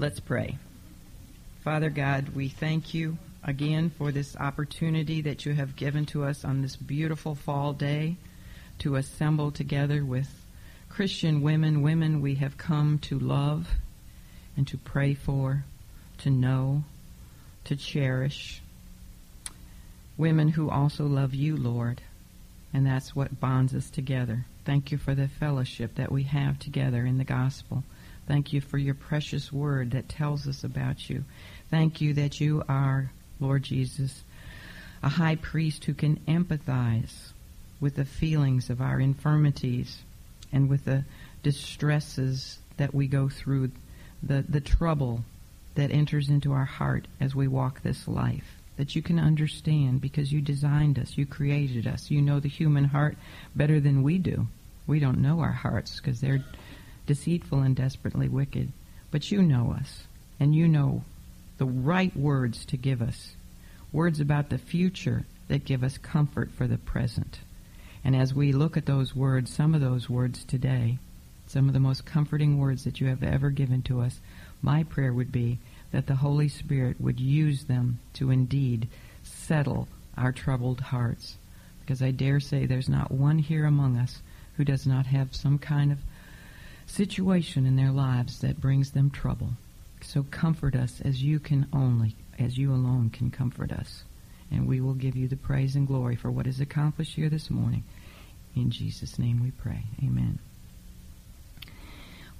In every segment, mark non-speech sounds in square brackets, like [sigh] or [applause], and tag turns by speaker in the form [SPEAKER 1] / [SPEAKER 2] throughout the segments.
[SPEAKER 1] Let's pray. Father God, we thank you again for this opportunity that you have given to us on this beautiful fall day to assemble together with Christian women, women we have come to love and to pray for, to know, to cherish. Women who also love you, Lord. And that's what bonds us together. Thank you for the fellowship that we have together in the gospel. Thank you for your precious word that tells us about you. Thank you that you are, Lord Jesus, a high priest who can empathize with the feelings of our infirmities and with the distresses that we go through, the, the trouble that enters into our heart as we walk this life. That you can understand because you designed us, you created us, you know the human heart better than we do. We don't know our hearts because they're deceitful and desperately wicked. But you know us, and you know the right words to give us. Words about the future that give us comfort for the present. And as we look at those words, some of those words today, some of the most comforting words that you have ever given to us, my prayer would be that the Holy Spirit would use them to indeed settle our troubled hearts. Because I dare say there's not one here among us who does not have some kind of situation in their lives that brings them trouble. So comfort us as you can only, as you alone can comfort us. And we will give you the praise and glory for what is accomplished here this morning. In Jesus' name we pray. Amen.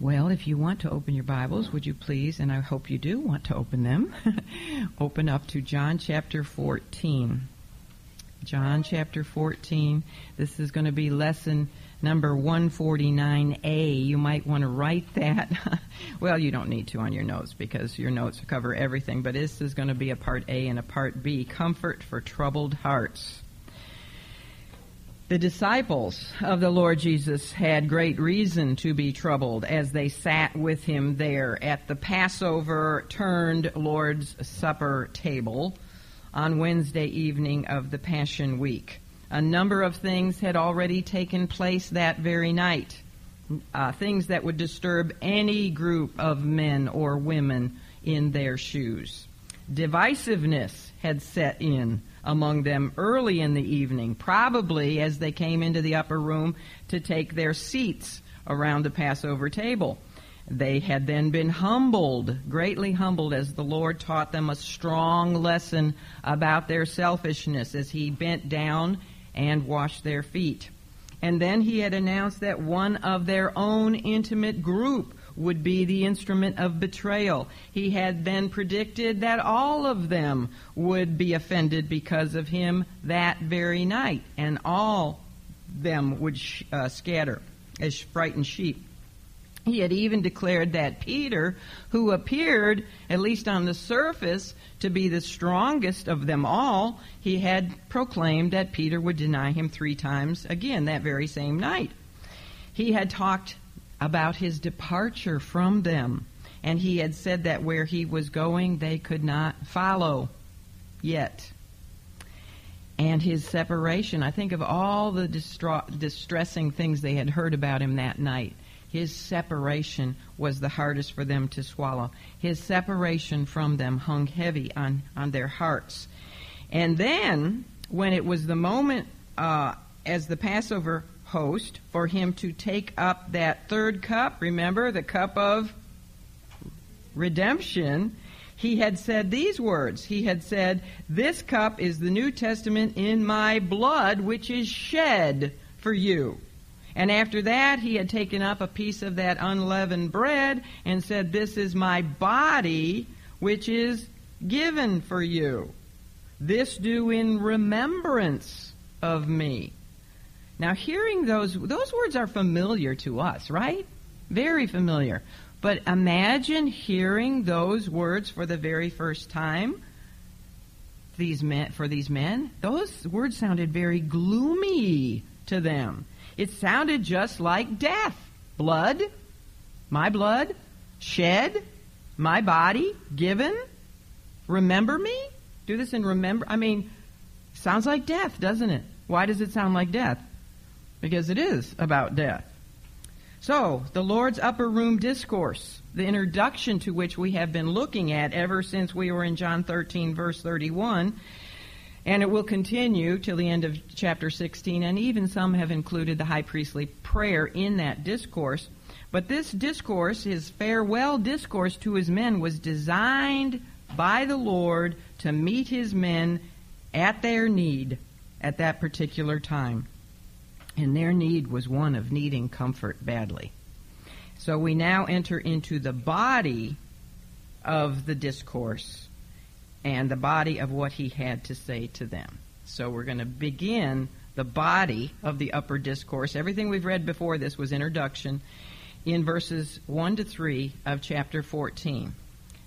[SPEAKER 1] Well, if you want to open your Bibles, would you please, and I hope you do want to open them, [laughs] open up to John chapter 14. John chapter 14. This is going to be lesson number 149A. You might want to write that. [laughs] well, you don't need to on your notes because your notes cover everything, but this is going to be a part A and a part B. Comfort for troubled hearts. The disciples of the Lord Jesus had great reason to be troubled as they sat with him there at the Passover turned Lord's Supper table on Wednesday evening of the Passion Week. A number of things had already taken place that very night, uh, things that would disturb any group of men or women in their shoes. Divisiveness had set in among them early in the evening, probably as they came into the upper room to take their seats around the Passover table. They had then been humbled, greatly humbled, as the Lord taught them a strong lesson about their selfishness as He bent down and washed their feet. And then He had announced that one of their own intimate group would be the instrument of betrayal. He had then predicted that all of them would be offended because of him that very night, and all them would sh- uh, scatter as frightened sheep. He had even declared that Peter, who appeared, at least on the surface, to be the strongest of them all, he had proclaimed that Peter would deny him three times again that very same night. He had talked about his departure from them. And he had said that where he was going, they could not follow yet. And his separation, I think of all the distra- distressing things they had heard about him that night. His separation was the hardest for them to swallow. His separation from them hung heavy on, on their hearts. And then, when it was the moment uh, as the Passover host for him to take up that third cup. Remember, the cup of redemption. He had said these words. He had said, This cup is the New Testament in my blood, which is shed for you. And after that, he had taken up a piece of that unleavened bread and said, This is my body, which is given for you. This do in remembrance of me. Now, hearing those, those words are familiar to us, right? Very familiar. But imagine hearing those words for the very first time. These men, for these men, those words sounded very gloomy to them. It sounded just like death. Blood, my blood, shed, my body, given. Remember me? Do this and remember. I mean, sounds like death, doesn't it? Why does it sound like death? because it is about death. So, the Lord's Upper Room Discourse, the introduction to which we have been looking at ever since we were in John 13, verse 31, and it will continue till the end of chapter 16, and even some have included the high priestly prayer in that discourse. But this discourse, his farewell discourse to his men, was designed by the Lord to meet his men at their need at that particular time. And their need was one of needing comfort badly. So we now enter into the body of the discourse and the body of what he had to say to them. So we're going to begin the body of the upper discourse. Everything we've read before this was introduction in verses 1 to 3 of chapter 14.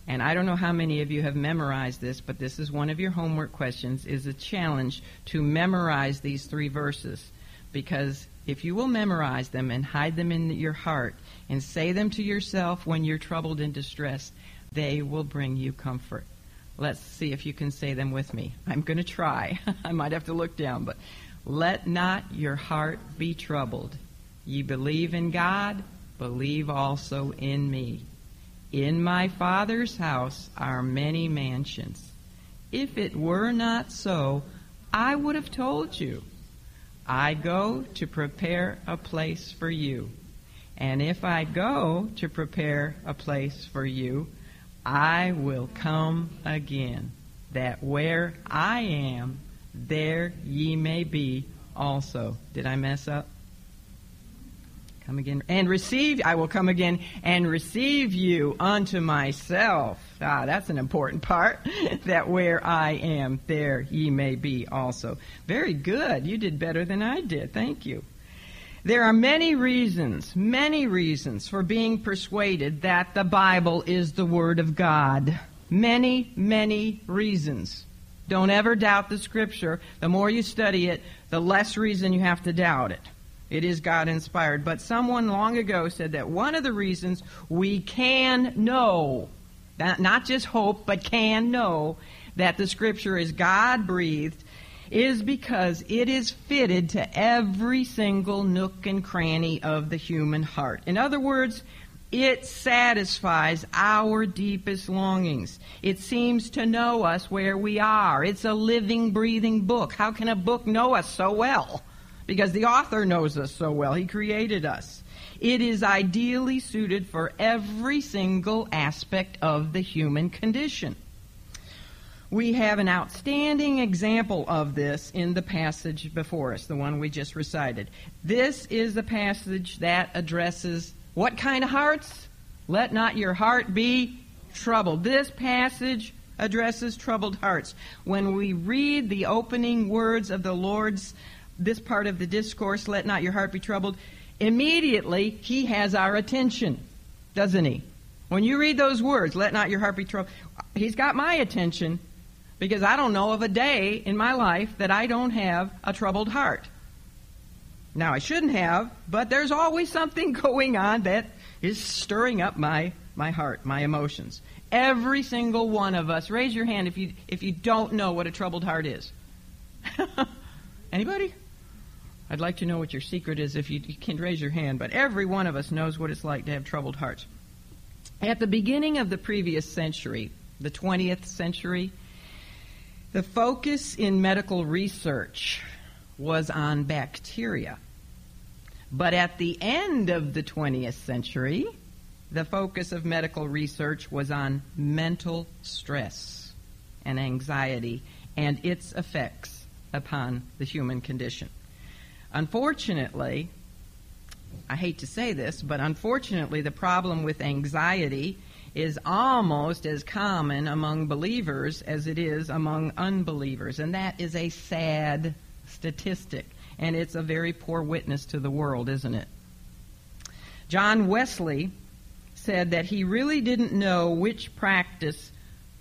[SPEAKER 1] And I don't know how many of you have memorized this, but this is one of your homework questions is a challenge to memorize these three verses because if you will memorize them and hide them in your heart and say them to yourself when you're troubled and distressed, they will bring you comfort. Let's see if you can say them with me. I'm going to try. [laughs] I might have to look down, but let not your heart be troubled. Ye believe in God, believe also in me. In my Father's house are many mansions. If it were not so, I would have told you. I go to prepare a place for you. And if I go to prepare a place for you, I will come again, that where I am, there ye may be also. Did I mess up? Come again and receive. I will come again and receive you unto myself. Ah, that's an important part. [laughs] that where I am, there ye may be also. Very good. You did better than I did. Thank you. There are many reasons, many reasons for being persuaded that the Bible is the Word of God. Many, many reasons. Don't ever doubt the Scripture. The more you study it, the less reason you have to doubt it. It is God inspired. But someone long ago said that one of the reasons we can know, not just hope, but can know that the Scripture is God breathed is because it is fitted to every single nook and cranny of the human heart. In other words, it satisfies our deepest longings. It seems to know us where we are. It's a living, breathing book. How can a book know us so well? because the author knows us so well. He created us. It is ideally suited for every single aspect of the human condition. We have an outstanding example of this in the passage before us, the one we just recited. This is the passage that addresses what kind of hearts? Let not your heart be troubled. This passage addresses troubled hearts. When we read the opening words of the Lord's this part of the discourse, let not your heart be troubled, immediately he has our attention, doesn't he? When you read those words, let not your heart be troubled, he's got my attention because I don't know of a day in my life that I don't have a troubled heart. Now, I shouldn't have, but there's always something [laughs] going on that is stirring up my, my heart, my emotions. Every single one of us, raise your hand if you, if you don't know what a troubled heart is. [laughs] Anybody? I'd like to know what your secret is if you, you can raise your hand, but every one of us knows what it's like to have troubled hearts. At the beginning of the previous century, the 20th century, the focus in medical research was on bacteria. But at the end of the 20th century, the focus of medical research was on mental stress and anxiety and its effects upon the human condition. Unfortunately, I hate to say this, but unfortunately, the problem with anxiety is almost as common among believers as it is among unbelievers. And that is a sad statistic. And it's a very poor witness to the world, isn't it? John Wesley said that he really didn't know which practice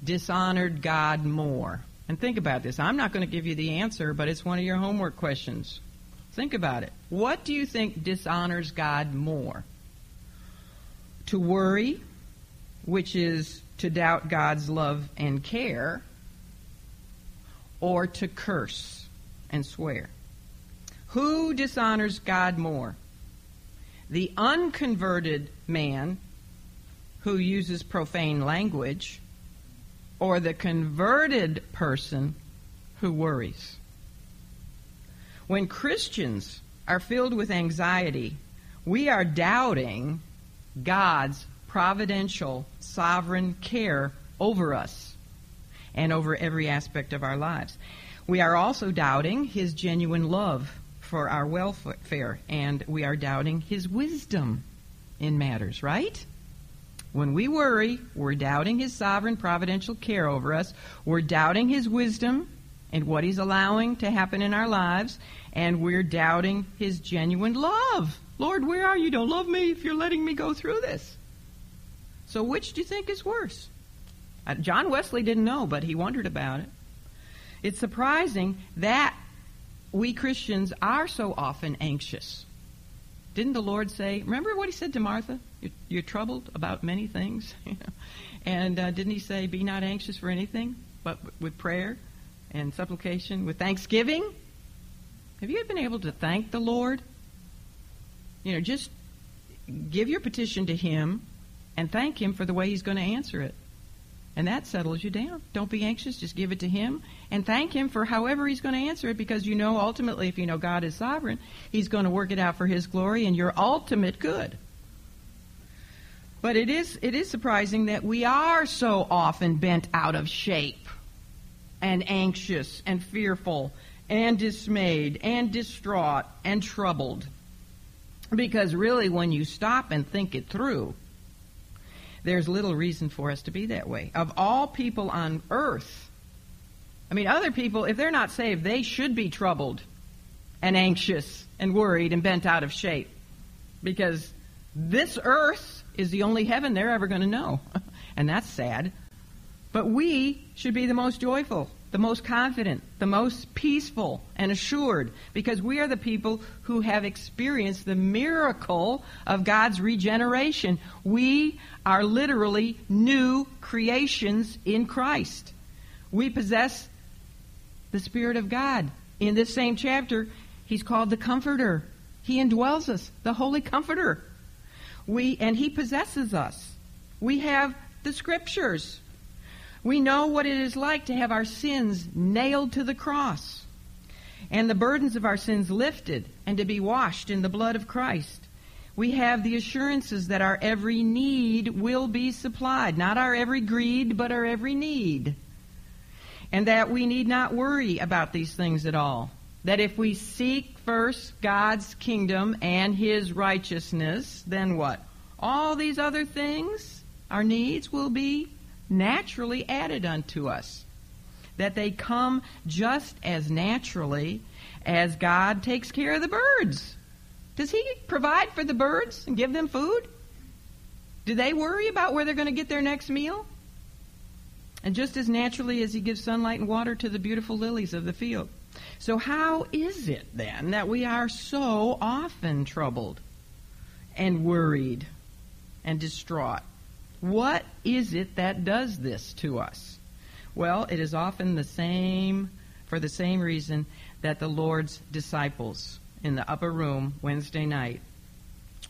[SPEAKER 1] dishonored God more. And think about this. I'm not going to give you the answer, but it's one of your homework questions. Think about it. What do you think dishonors God more? To worry, which is to doubt God's love and care, or to curse and swear? Who dishonors God more? the unconverted man who uses profane language or the converted person who worries. When Christians are filled with anxiety, we are doubting God's providential, sovereign care over us and over every aspect of our lives. We are also doubting His genuine love for our welfare, and we are doubting His wisdom in matters, right? When we worry, we're doubting His sovereign providential care over us. We're doubting His wisdom and what He's allowing to happen in our lives, and we're doubting His genuine love. Lord, where are you? Don't love me if you're letting me go through this. So, which do you think is worse? Uh, John Wesley didn't know, but he wondered about it. It's surprising that we Christians are so often anxious. Didn't the Lord say, remember what he said to Martha? You're, you're troubled about many things. [laughs] and uh, didn't he say, be not anxious for anything, but with prayer and supplication, with thanksgiving? Have you been able to thank the Lord? You know, just give your petition to him and thank him for the way he's going to answer it. And that settles you down. Don't be anxious. Just give it to Him and thank Him for however He's going to answer it because you know ultimately, if you know God is sovereign, He's going to work it out for His glory and your ultimate good. But it is, it is surprising that we are so often bent out of shape and anxious and fearful and dismayed and distraught and troubled. Because really, when you stop and think it through, there's little reason for us to be that way. Of all people on earth, I mean, other people, if they're not saved, they should be troubled and anxious and worried and bent out of shape because this earth is the only heaven they're ever going to know. [laughs] and that's sad. But we should be the most joyful the most confident, the most peaceful and assured, because we are the people who have experienced the miracle of God's regeneration. We are literally new creations in Christ. We possess the Spirit of God. In this same chapter, He's called the Comforter. He indwells us, the Holy Comforter. We, and He possesses us. We have the Scriptures. We know what it is like to have our sins nailed to the cross and the burdens of our sins lifted and to be washed in the blood of Christ. We have the assurances that our every need will be supplied, not our every greed, but our every need. And that we need not worry about these things at all. That if we seek first God's kingdom and His righteousness, then what? All these other things, our needs, will be naturally added unto us. That they come just as naturally as God takes care of the birds. Does He provide for the birds and give them food? Do they worry about where they're going to get their next meal? And just as naturally as He gives sunlight and water to the beautiful lilies of the field. So, how is it then that we are so often troubled and worried and distraught? What is it that does this to us? Well, it is often the same, for the same reason that the Lord's disciples in the upper room Wednesday night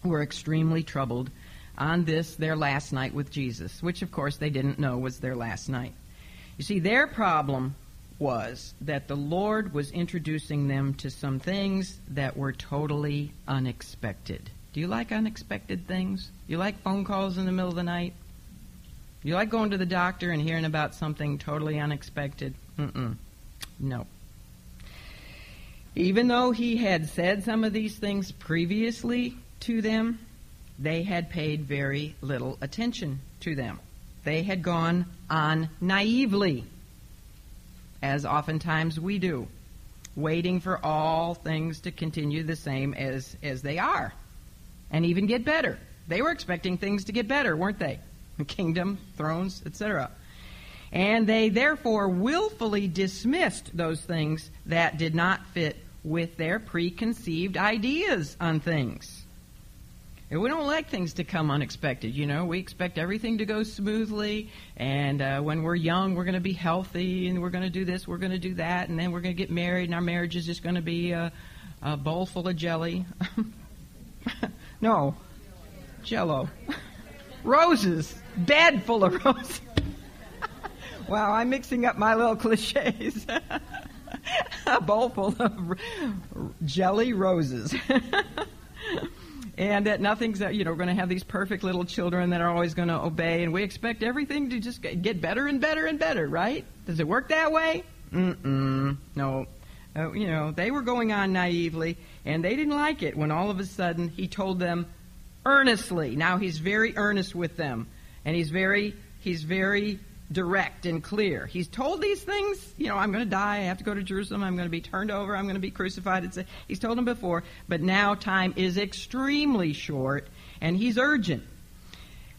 [SPEAKER 1] were extremely troubled on this, their last night with Jesus, which of course they didn't know was their last night. You see, their problem was that the Lord was introducing them to some things that were totally unexpected. Do you like unexpected things? You like phone calls in the middle of the night? You like going to the doctor and hearing about something totally unexpected? Mm-mm. No. Even though he had said some of these things previously to them, they had paid very little attention to them. They had gone on naively, as oftentimes we do, waiting for all things to continue the same as, as they are, and even get better. They were expecting things to get better, weren't they? Kingdom, thrones, etc. And they therefore willfully dismissed those things that did not fit with their preconceived ideas on things. And we don't like things to come unexpected, you know. We expect everything to go smoothly, and uh, when we're young, we're going to be healthy, and we're going to do this, we're going to do that, and then we're going to get married, and our marriage is just going to be a, a bowl full of jelly. [laughs] No. Jello. [laughs] Roses. Bed full of roses. [laughs] wow, I'm mixing up my little cliches. [laughs] a bowl full of jelly roses. [laughs] and that nothing's, you know, we're going to have these perfect little children that are always going to obey, and we expect everything to just get better and better and better, right? Does it work that way? Mm-mm. No. Uh, you know, they were going on naively, and they didn't like it when all of a sudden he told them earnestly. Now he's very earnest with them, and he's very, he's very direct and clear. He's told these things, you know, I'm going to die, I have to go to Jerusalem, I'm going to be turned over, I'm going to be crucified. It's a, he's told them before, but now time is extremely short, and he's urgent.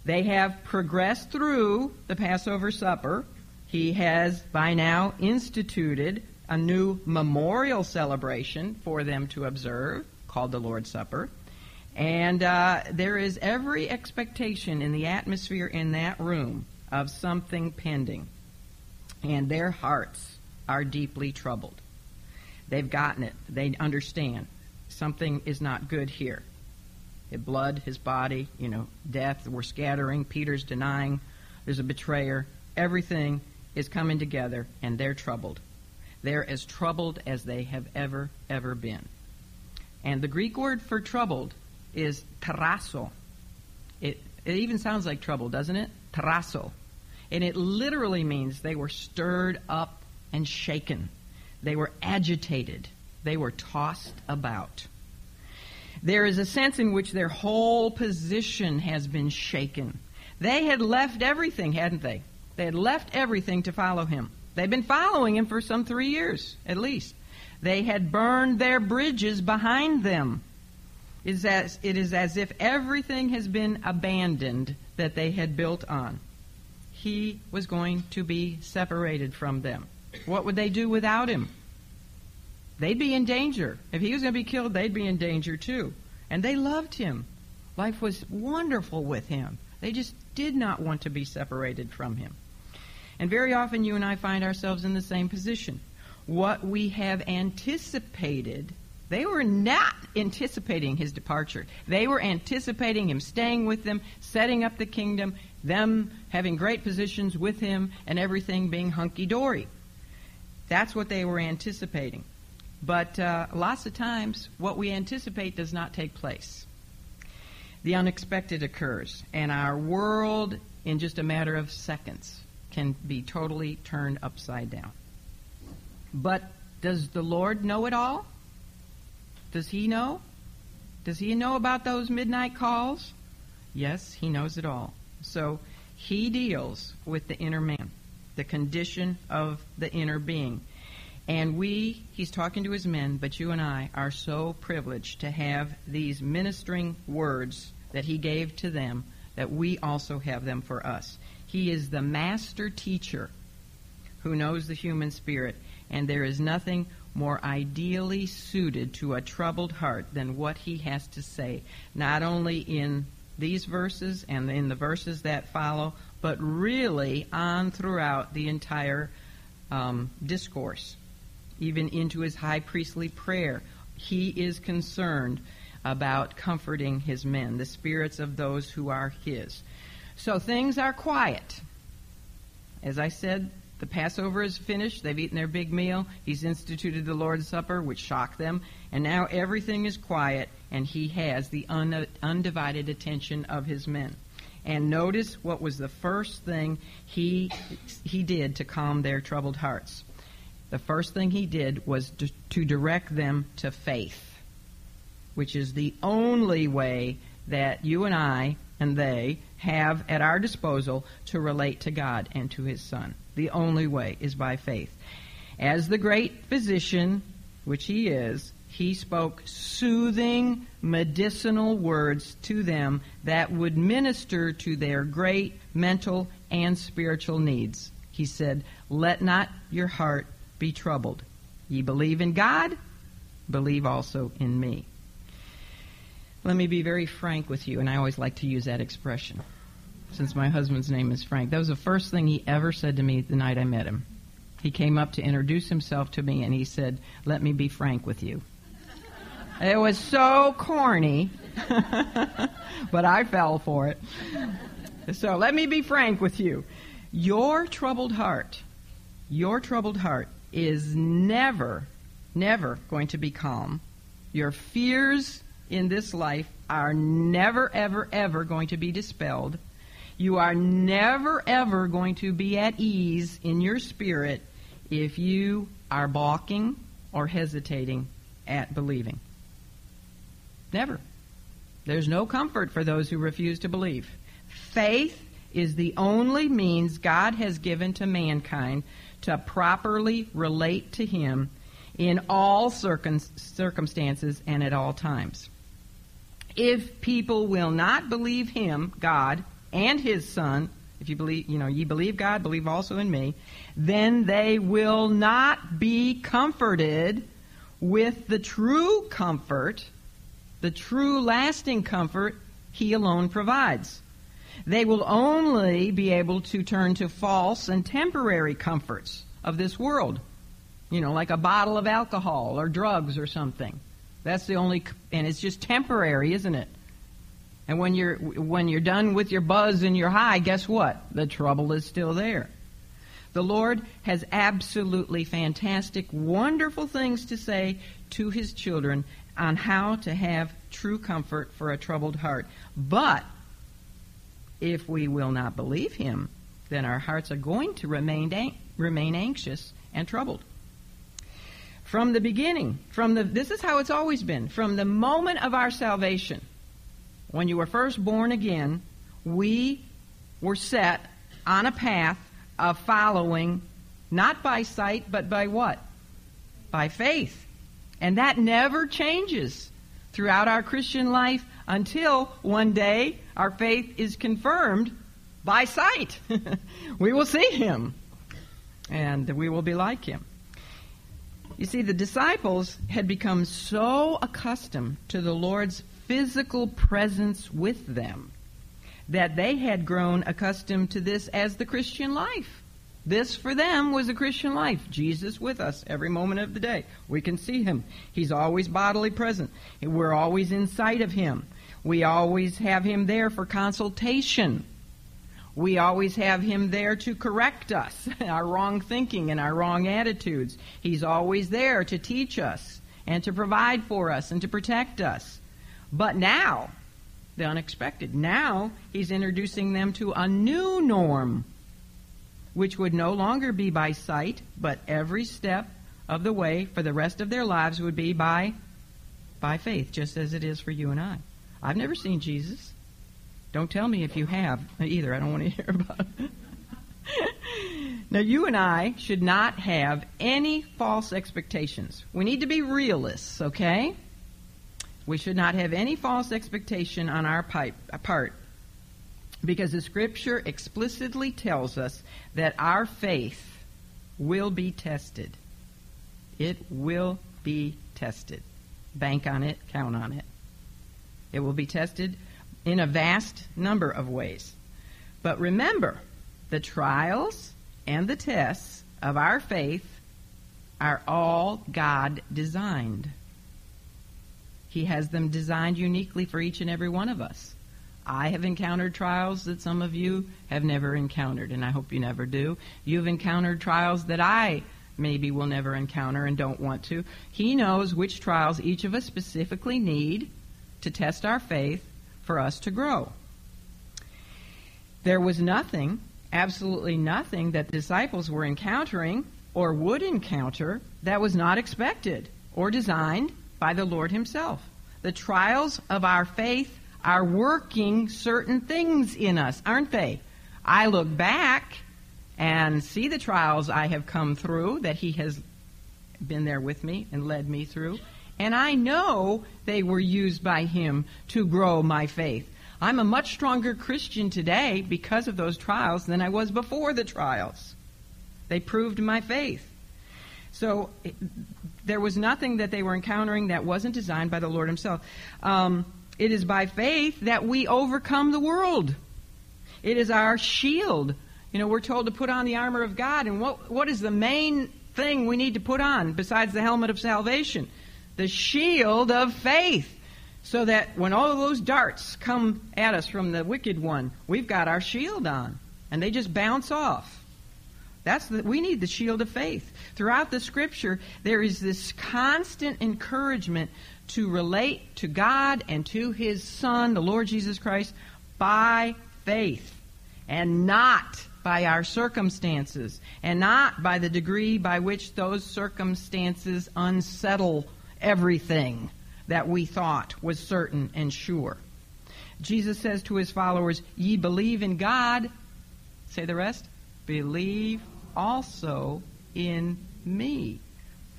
[SPEAKER 1] They have progressed through the Passover supper. He has by now instituted a new memorial celebration for them to observe called the Lord's Supper. And uh, there is every expectation in the atmosphere in that room of something pending. And their hearts are deeply troubled. They've gotten it. They understand something is not good here. His blood, his body, you know, death, we're scattering. Peter's denying. There's a betrayer. Everything is coming together, and they're troubled. They're as troubled as they have ever, ever been. And the Greek word for troubled is tarasso. It, it even sounds like trouble, doesn't it? Tarasso. And it literally means they were stirred up and shaken. They were agitated. They were tossed about. There is a sense in which their whole position has been shaken. They had left everything, hadn't they? They had left everything to follow him. They'd been following him for some three years, at least. They had burned their bridges behind them. Is as, it is as if everything has been abandoned that they had built on he was going to be separated from them. What would they do without him? They'd be in danger. If he was going to be killed, they'd be in danger too. And they loved him. Life was wonderful with him. They just did not want to be separated from him. And very often you and I find ourselves in the same position. What we have anticipated, they were not anticipating his departure. They were anticipating him staying with them, setting up the kingdom, them having great positions with him, and everything being hunky dory. That's what they were anticipating. But uh, lots of times, what we anticipate does not take place. The unexpected occurs, and our world, in just a matter of seconds, can be totally turned upside down. But does the Lord know it all? Does He know? Does He know about those midnight calls? Yes, He knows it all. So he deals with the inner man, the condition of the inner being. And we, he's talking to his men, but you and I are so privileged to have these ministering words that he gave to them that we also have them for us. He is the master teacher who knows the human spirit, and there is nothing more ideally suited to a troubled heart than what he has to say, not only in these verses and in the verses that follow, but really on throughout the entire um, discourse, even into his high priestly prayer. He is concerned about comforting his men, the spirits of those who are his. So things are quiet. As I said, the Passover is finished. They've eaten their big meal. He's instituted the Lord's Supper, which shocked them. And now everything is quiet, and he has the un- undivided attention of his men. And notice what was the first thing he, he did to calm their troubled hearts. The first thing he did was to, to direct them to faith, which is the only way that you and I and they have at our disposal to relate to God and to his Son. The only way is by faith. As the great physician, which he is, he spoke soothing, medicinal words to them that would minister to their great mental and spiritual needs. He said, Let not your heart be troubled. Ye believe in God, believe also in me. Let me be very frank with you, and I always like to use that expression since my husband's name is Frank. That was the first thing he ever said to me the night I met him. He came up to introduce himself to me and he said, Let me be frank with you. It was so corny, [laughs] but I fell for it. So let me be frank with you. Your troubled heart, your troubled heart is never, never going to be calm. Your fears in this life are never, ever, ever going to be dispelled. You are never, ever going to be at ease in your spirit if you are balking or hesitating at believing. Never. There's no comfort for those who refuse to believe. Faith is the only means God has given to mankind to properly relate to Him in all circum- circumstances and at all times. If people will not believe Him, God, and His Son, if you believe, you know, ye believe God, believe also in me, then they will not be comforted with the true comfort, the true lasting comfort He alone provides. They will only be able to turn to false and temporary comforts of this world. You know, like a bottle of alcohol or drugs or something. That's the only, and it's just temporary, isn't it? And when you're when you're done with your buzz and your high, guess what? The trouble is still there. The Lord has absolutely fantastic, wonderful things to say to His children on how to have true comfort for a troubled heart. But if we will not believe Him, then our hearts are going to remain remain anxious and troubled. From the beginning, from the this is how it's always been. From the moment of our salvation, when you were first born again, we were set on a path of following not by sight, but by what? By faith. And that never changes throughout our Christian life until one day our faith is confirmed by sight. [laughs] we will see him and we will be like him. You see, the disciples had become so accustomed to the Lord's physical presence with them that they had grown accustomed to this as the Christian life. This for them was a Christian life. Jesus with us every moment of the day. We can see him. He's always bodily present. We're always in sight of him. We always have him there for consultation. We always have him there to correct us, our wrong thinking and our wrong attitudes. He's always there to teach us and to provide for us and to protect us. But now, the unexpected, now he's introducing them to a new norm, which would no longer be by sight, but every step of the way for the rest of their lives would be by by faith, just as it is for you and I. I've never seen Jesus. Don't tell me if you have either. I don't want to [laughs] hear about it. now, you and I should not have any false expectations. We need to be realists, okay? We should not have any false expectation on our part because the scripture explicitly tells us that our faith will be tested. It will be tested. Bank on it, count on it. It will be tested in a vast number of ways. But remember, the trials and the tests of our faith are all God designed. He has them designed uniquely for each and every one of us. I have encountered trials that some of you have never encountered, and I hope you never do. You've encountered trials that I maybe will never encounter and don't want to. He knows which trials each of us specifically need to test our faith for us to grow. There was nothing, absolutely nothing, that the disciples were encountering or would encounter that was not expected or designed by the Lord Himself. The trials of our faith are working certain things in us, aren't they? I look back and see the trials I have come through that He has been there with me and led me through. And I know they were used by Him to grow my faith. I'm a much stronger Christian today because of those trials than I was before the trials. They proved my faith. So there was nothing that they were encountering that wasn't designed by the Lord Himself. Um, it is by faith that we overcome the world. It is our shield. You know, we're told to put on the armor of God, and what what is the main thing we need to put on besides the helmet of salvation? the shield of faith. So that when all those darts come at us from the wicked one, we've got our shield on. And they just bounce off. That's the, we need the shield of faith. Throughout the scripture, there is this constant encouragement to relate to God and to His Son, the Lord Jesus Christ, by faith and not by our circumstances and not by the degree by which those circumstances unsettle everything that we thought was certain and sure. Jesus says to his followers, Ye believe in God. Say the rest. Believe also in me.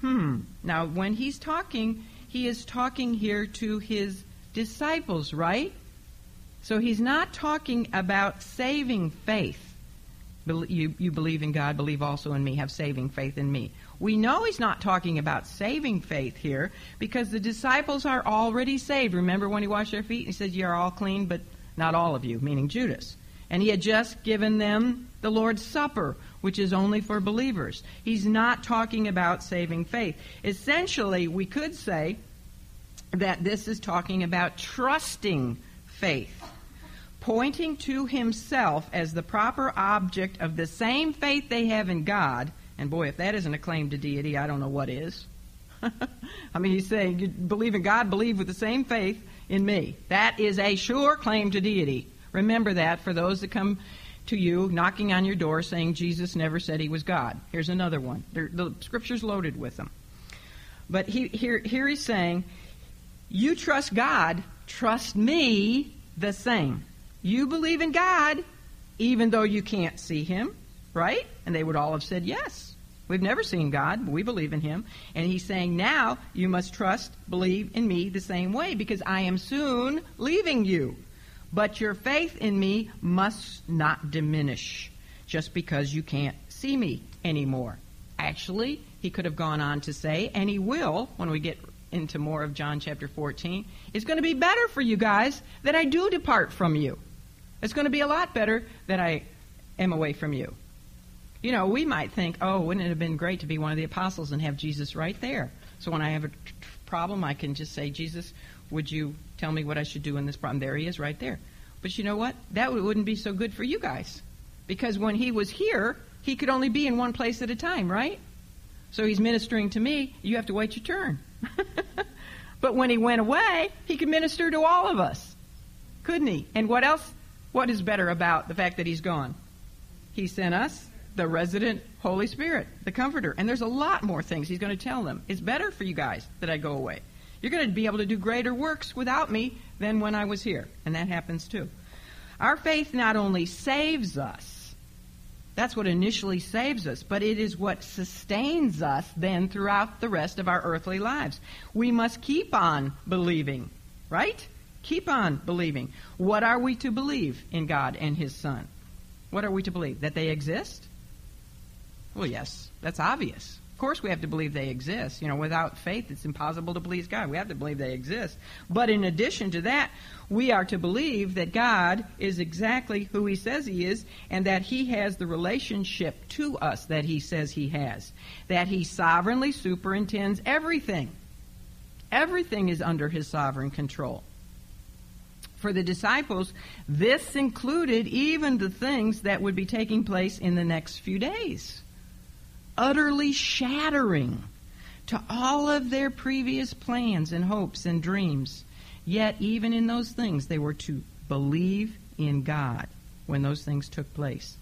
[SPEAKER 1] Hmm. Now, when he's talking, he is talking here to his disciples, right? So he's not talking about saving faith. You, you believe in God, believe also in me, have saving faith in me. We know he's not talking about saving faith here because the disciples are already saved. Remember when he washed their feet? He said, You are all clean, but not all of you, meaning Judas. And he had just given them the Lord's Supper, which is only for believers. He's not talking about saving faith. Essentially, we could say that this is talking about trusting faith, pointing to himself as the proper object of the same faith they have in God. And boy, if that isn't a claim to deity, I don't know what is. [laughs] I mean, he's saying, you believe in God, believe with the same faith in me. That is a sure claim to deity. Remember that for those that come to you knocking on your door saying Jesus never said he was God. Here's another one. They're, the scripture's loaded with them. But he, here, here he's saying, you trust God, trust me the same. You believe in God, even though you can't see him, right? And they would all have said, yes. We've never seen God, but we believe in him. And he's saying, now you must trust, believe in me the same way, because I am soon leaving you. But your faith in me must not diminish just because you can't see me anymore. Actually, he could have gone on to say, and he will when we get into more of John chapter 14, it's going to be better for you guys that I do depart from you. It's going to be a lot better that I am away from you. You know, we might think, oh, wouldn't it have been great to be one of the apostles and have Jesus right there? So when I have a problem, I can just say, Jesus, would you tell me what I should do in this problem? There he is right there. But you know what? That wouldn't be so good for you guys. Because when he was here, he could only be in one place at a time, right? So he's ministering to me. You have to wait your turn. [laughs] but when he went away, he could minister to all of us. Couldn't he? And what else? What is better about the fact that he's gone? He sent us the resident Holy Spirit, the Comforter. And there's a lot more things he's going to tell them. It's better for you guys that I go away. You're going to be able to do greater works without me than when I was here. And that happens too. Our faith not only saves us, that's what initially saves us, but it is what sustains us then throughout the rest of our earthly lives. We must keep on believing, right? Keep on believing. What are we to believe in God and His Son? What are we to believe? That they exist? Well, yes, that's obvious course we have to believe they exist. You know, without faith, it's impossible to please God. We have to believe they exist. But in addition to that, we are to believe that God is exactly who He says He is and that He has the relationship to us that He says He has. That He sovereignly superintends everything. Everything is under His sovereign control. For the disciples, this included even the things that would be taking place in the next few days utterly shattering to all of their previous plans and hopes and dreams. Yet, even in those things, they were to believe in God when those things took place.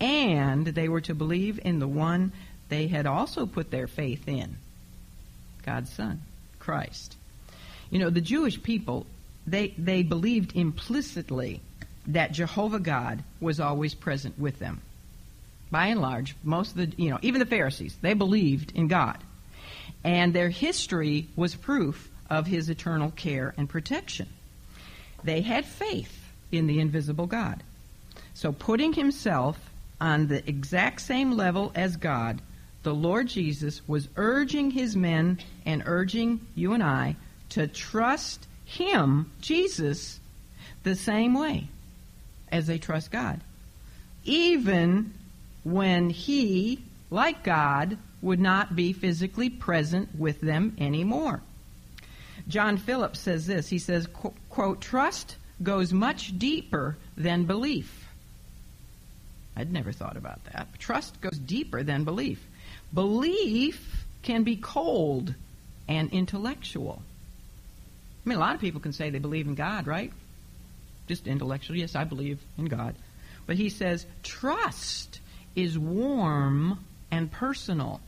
[SPEAKER 1] And they were to believe in the one they had also put their faith in God's Son, Christ. You know, the Jewish people, they, they believed implicitly that Jehovah God was always present with them by and large, most of the, you know, even the Pharisees, they believed in God. And their history was proof of his eternal care and protection. They had faith in the invisible God. So putting himself on the exact same level as God, the Lord Jesus was urging his men and urging you and I to trust him, Jesus, the same way as they trust God. Even when he, like God, would not be physically present with them anymore. John Phillips says this. He says, quote, trust goes much deeper than belief. I'd never thought about that. Trust goes deeper than belief. Belief can be cold and intellectual. I mean, a lot of people can say they believe in God, right? Just intellectually, yes, I believe in God. But he says trust is warm and personal.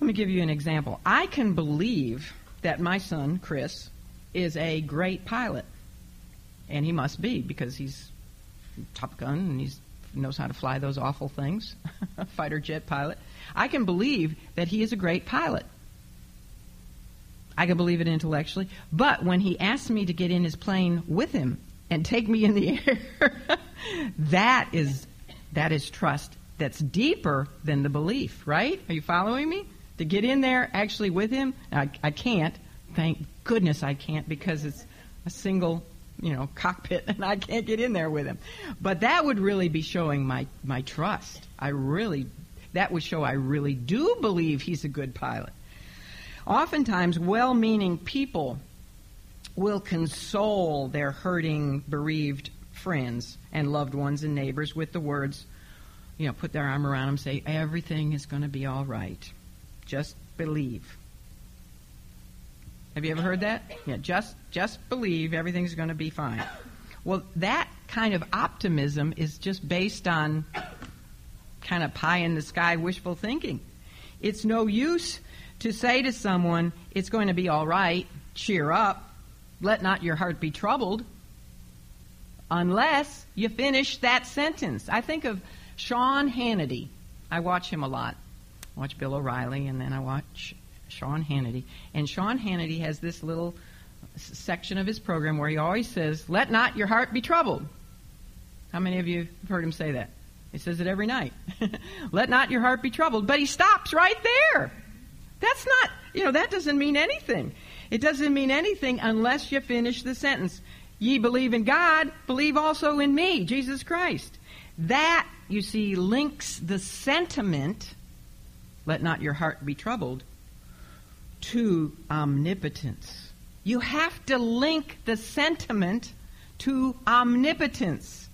[SPEAKER 1] Let me give you an example. I can believe that my son, Chris, is a great pilot. And he must be because he's Top Gun and he knows how to fly those awful things, [laughs] fighter jet pilot. I can believe that he is a great pilot. I can believe it intellectually. But when he asked me to get in his plane with him and take me in the [laughs] air, that is that is trust that's deeper than the belief, right? Are you following me? To get in there actually with him, I, I can't. Thank goodness I can't because it's a single, you know, [laughs] cockpit and I can't get in there with him. But that would really be showing my, my trust. I really, that would show I really do believe he's a good pilot. Oftentimes, well meaning people will console their hurting, bereaved friends and loved ones and neighbors with the words, you know, put their arm around them, say, everything is going to be all right. Just believe. Have you ever heard that? Yeah, just just believe everything's going to be fine. Well, that kind of optimism is just based on kind of pie in the sky wishful thinking. It's no use to say to someone, it's going to be all right, cheer up, let not your heart be troubled, unless you finish that sentence. I think of Sean Hannity. I watch him a lot. I watch Bill O'Reilly, and then I watch Sean Hannity. And Sean Hannity has this little section of his program where he always says, Let not your heart be troubled. How many of you have heard him say that? He says it every night. [laughs] Let not your heart be troubled. But he stops right there. That's not, you know, that doesn't mean anything. It doesn't mean anything unless you finish the sentence. Ye believe in God, believe also in me, Jesus Christ. That, you see, links the sentiment, let not your heart be troubled, to omnipotence. You have to link the sentiment to omnipotence.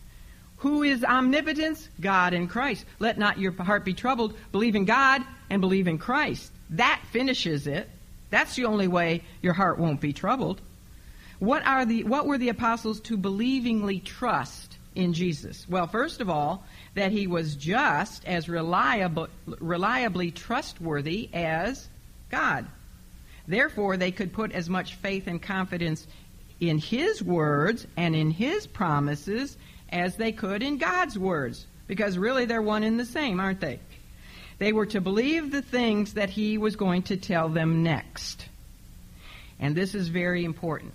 [SPEAKER 1] Who is omnipotence? God in Christ. Let not your heart be troubled. Believe in God and believe in Christ. That finishes it. That's the only way your heart won't be troubled. What are the what were the apostles to believingly trust in Jesus? Well, first of all, that he was just as reliable, reliably trustworthy as God. Therefore, they could put as much faith and confidence in his words and in his promises as they could in God's words, because really they're one and the same, aren't they? They were to believe the things that he was going to tell them next. And this is very important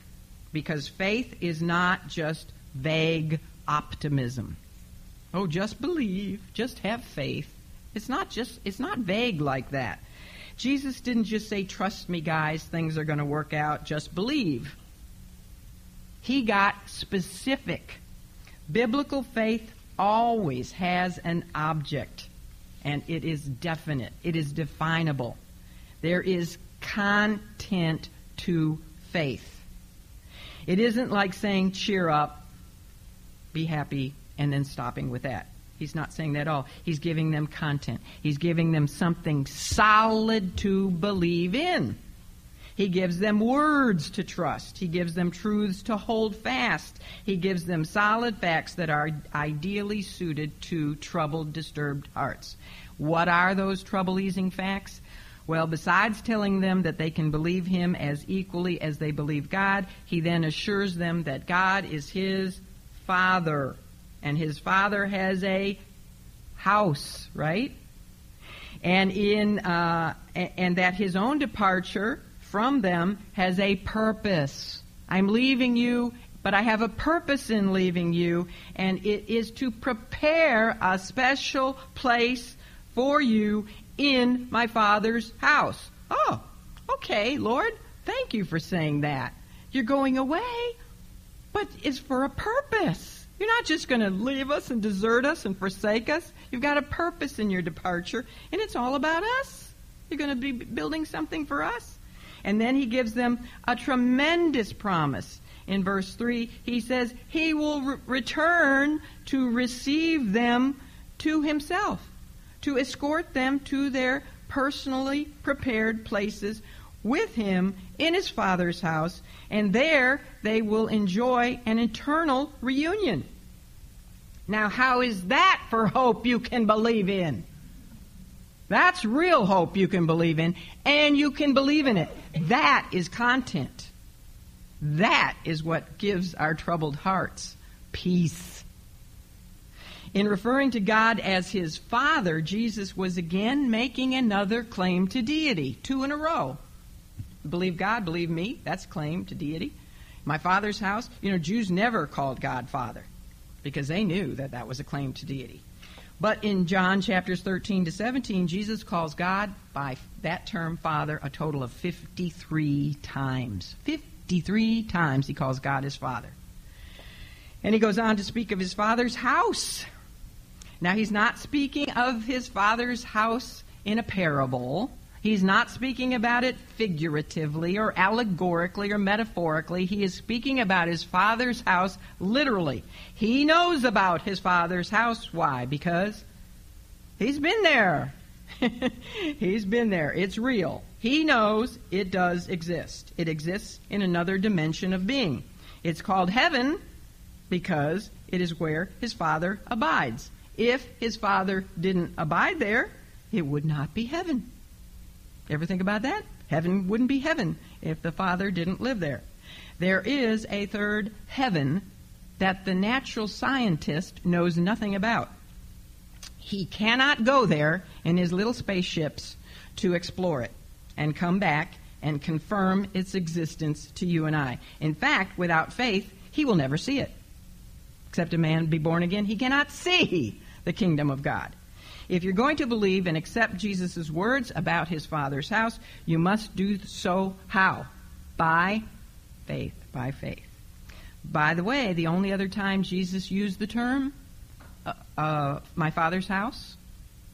[SPEAKER 1] because faith is not just vague optimism. Oh, just believe, just have faith. It's not just it's not vague like that. Jesus didn't just say trust me guys, things are going to work out, just believe. He got specific. Biblical faith always has an object and it is definite. It is definable. There is content to faith. It isn't like saying, cheer up, be happy, and then stopping with that. He's not saying that at all. He's giving them content. He's giving them something solid to believe in. He gives them words to trust. He gives them truths to hold fast. He gives them solid facts that are ideally suited to troubled, disturbed hearts. What are those trouble easing facts? Well, besides telling them that they can believe him as equally as they believe God, he then assures them that God is his Father. And his Father has a house, right? And in uh, and that his own departure from them has a purpose. I'm leaving you, but I have a purpose in leaving you, and it is to prepare a special place for you in my Father's house. Oh, okay, Lord, thank you for saying that. You're going away, but it's for a purpose. You're not just going to leave us and desert us and forsake us. You've got a purpose in your departure, and it's all about us. You're going to be building something for us. And then he gives them a tremendous promise. In verse 3, he says, He will re- return to receive them to himself, to escort them to their personally prepared places with him in his Father's house, and there they will enjoy an eternal reunion. Now, how is that for hope you can believe in? That's real hope you can believe in, and you can believe in it. That is content. That is what gives our troubled hearts peace. In referring to God as his Father, Jesus was again making another claim to deity, two in a row. Believe God, believe me, that's claim to deity. My Father's house, you know, Jews never called God Father because they knew that that was a claim to deity. But in John chapters 13 to 17, Jesus calls God by that term Father a total of 53 times. 53 times he calls God his Father. And he goes on to speak of his Father's house. Now, he's not speaking of his Father's house in a parable. He's not speaking about it figuratively or allegorically or metaphorically. He is speaking about his father's house literally. He knows about his father's house. Why? Because he's been there. [laughs] he's been there. It's real. He knows it does exist. It exists in another dimension of being. It's called heaven because it is where his father abides. If his father didn't abide there, it would not be heaven. Ever think about that? Heaven wouldn't be heaven if the Father didn't live there. There is a third heaven that the natural scientist knows nothing about. He cannot go there in his little spaceships to explore it and come back and confirm its existence to you and I. In fact, without faith, he will never see it. Except a man be born again, he cannot see the kingdom of God. If you're going to believe and accept Jesus' words about his Father's house, you must do so how? By faith. By faith. By the way, the only other time Jesus used the term uh, uh, my Father's house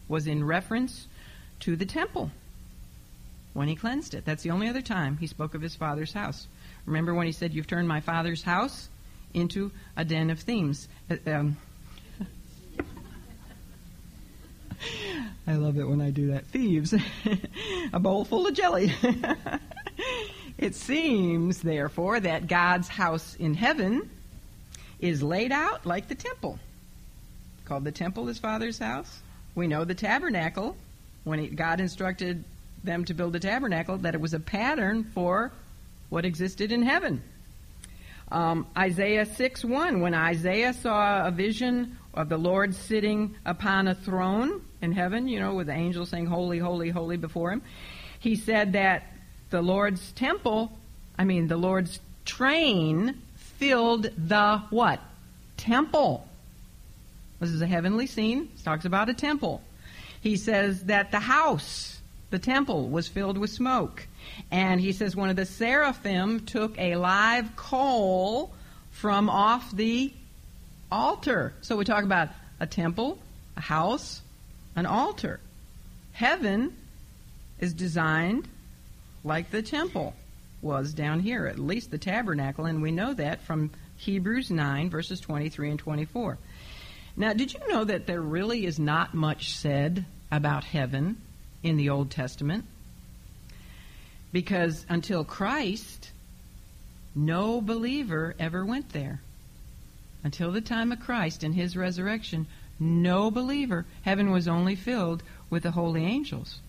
[SPEAKER 1] was in reference to the temple when he cleansed it. That's the only other time he spoke of his Father's house. Remember when he said, You've turned my Father's house into a den of thieves. Uh, um, I love it when I do that. Thieves. [laughs] a bowl full of jelly. [laughs] it seems, therefore, that God's house in heaven is laid out like the temple. Called the temple his father's house. We know the tabernacle, when he, God instructed them to build the tabernacle, that it was a pattern for what existed in heaven. Um, Isaiah 6 1, when Isaiah saw a vision of the Lord sitting upon a throne in heaven, you know, with the angels saying, Holy, holy, holy before him. He said that the Lord's temple, I mean, the Lord's train filled the what? Temple. This is a heavenly scene. He talks about a temple. He says that the house, the temple, was filled with smoke. And he says one of the seraphim took a live coal from off the altar. So we talk about a temple, a house, an altar. Heaven is designed like the temple was down here, at least the tabernacle, and we know that from Hebrews 9, verses 23 and 24. Now, did you know that there really is not much said about heaven in the Old Testament? Because until Christ, no believer ever went there. Until the time of Christ and his resurrection, no believer. Heaven was only filled with the holy angels.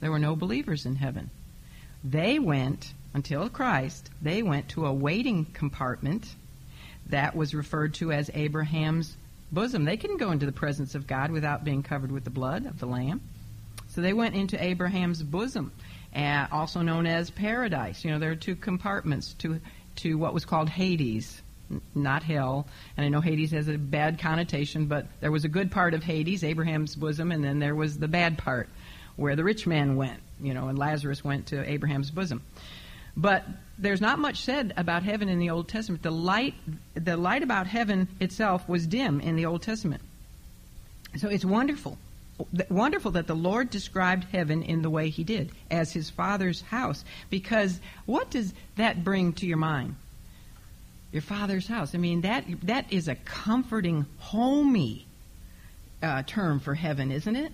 [SPEAKER 1] There were no believers in heaven. They went, until Christ, they went to a waiting compartment that was referred to as Abraham's bosom. They couldn't go into the presence of God without being covered with the blood of the Lamb. So they went into Abraham's bosom, uh, also known as paradise. You know, there are two compartments to to what was called Hades not hell. And I know Hades has a bad connotation, but there was a good part of Hades, Abraham's bosom, and then there was the bad part where the rich man went, you know, and Lazarus went to Abraham's bosom. But there's not much said about heaven in the Old Testament. The light, the light about heaven itself was dim in the Old Testament. So it's wonderful wonderful that the Lord described heaven in the way he did, as his Father's house. Because what does that bring to your mind? Your Father's house. I mean, that that is a comforting, homey uh, term for heaven, isn't it?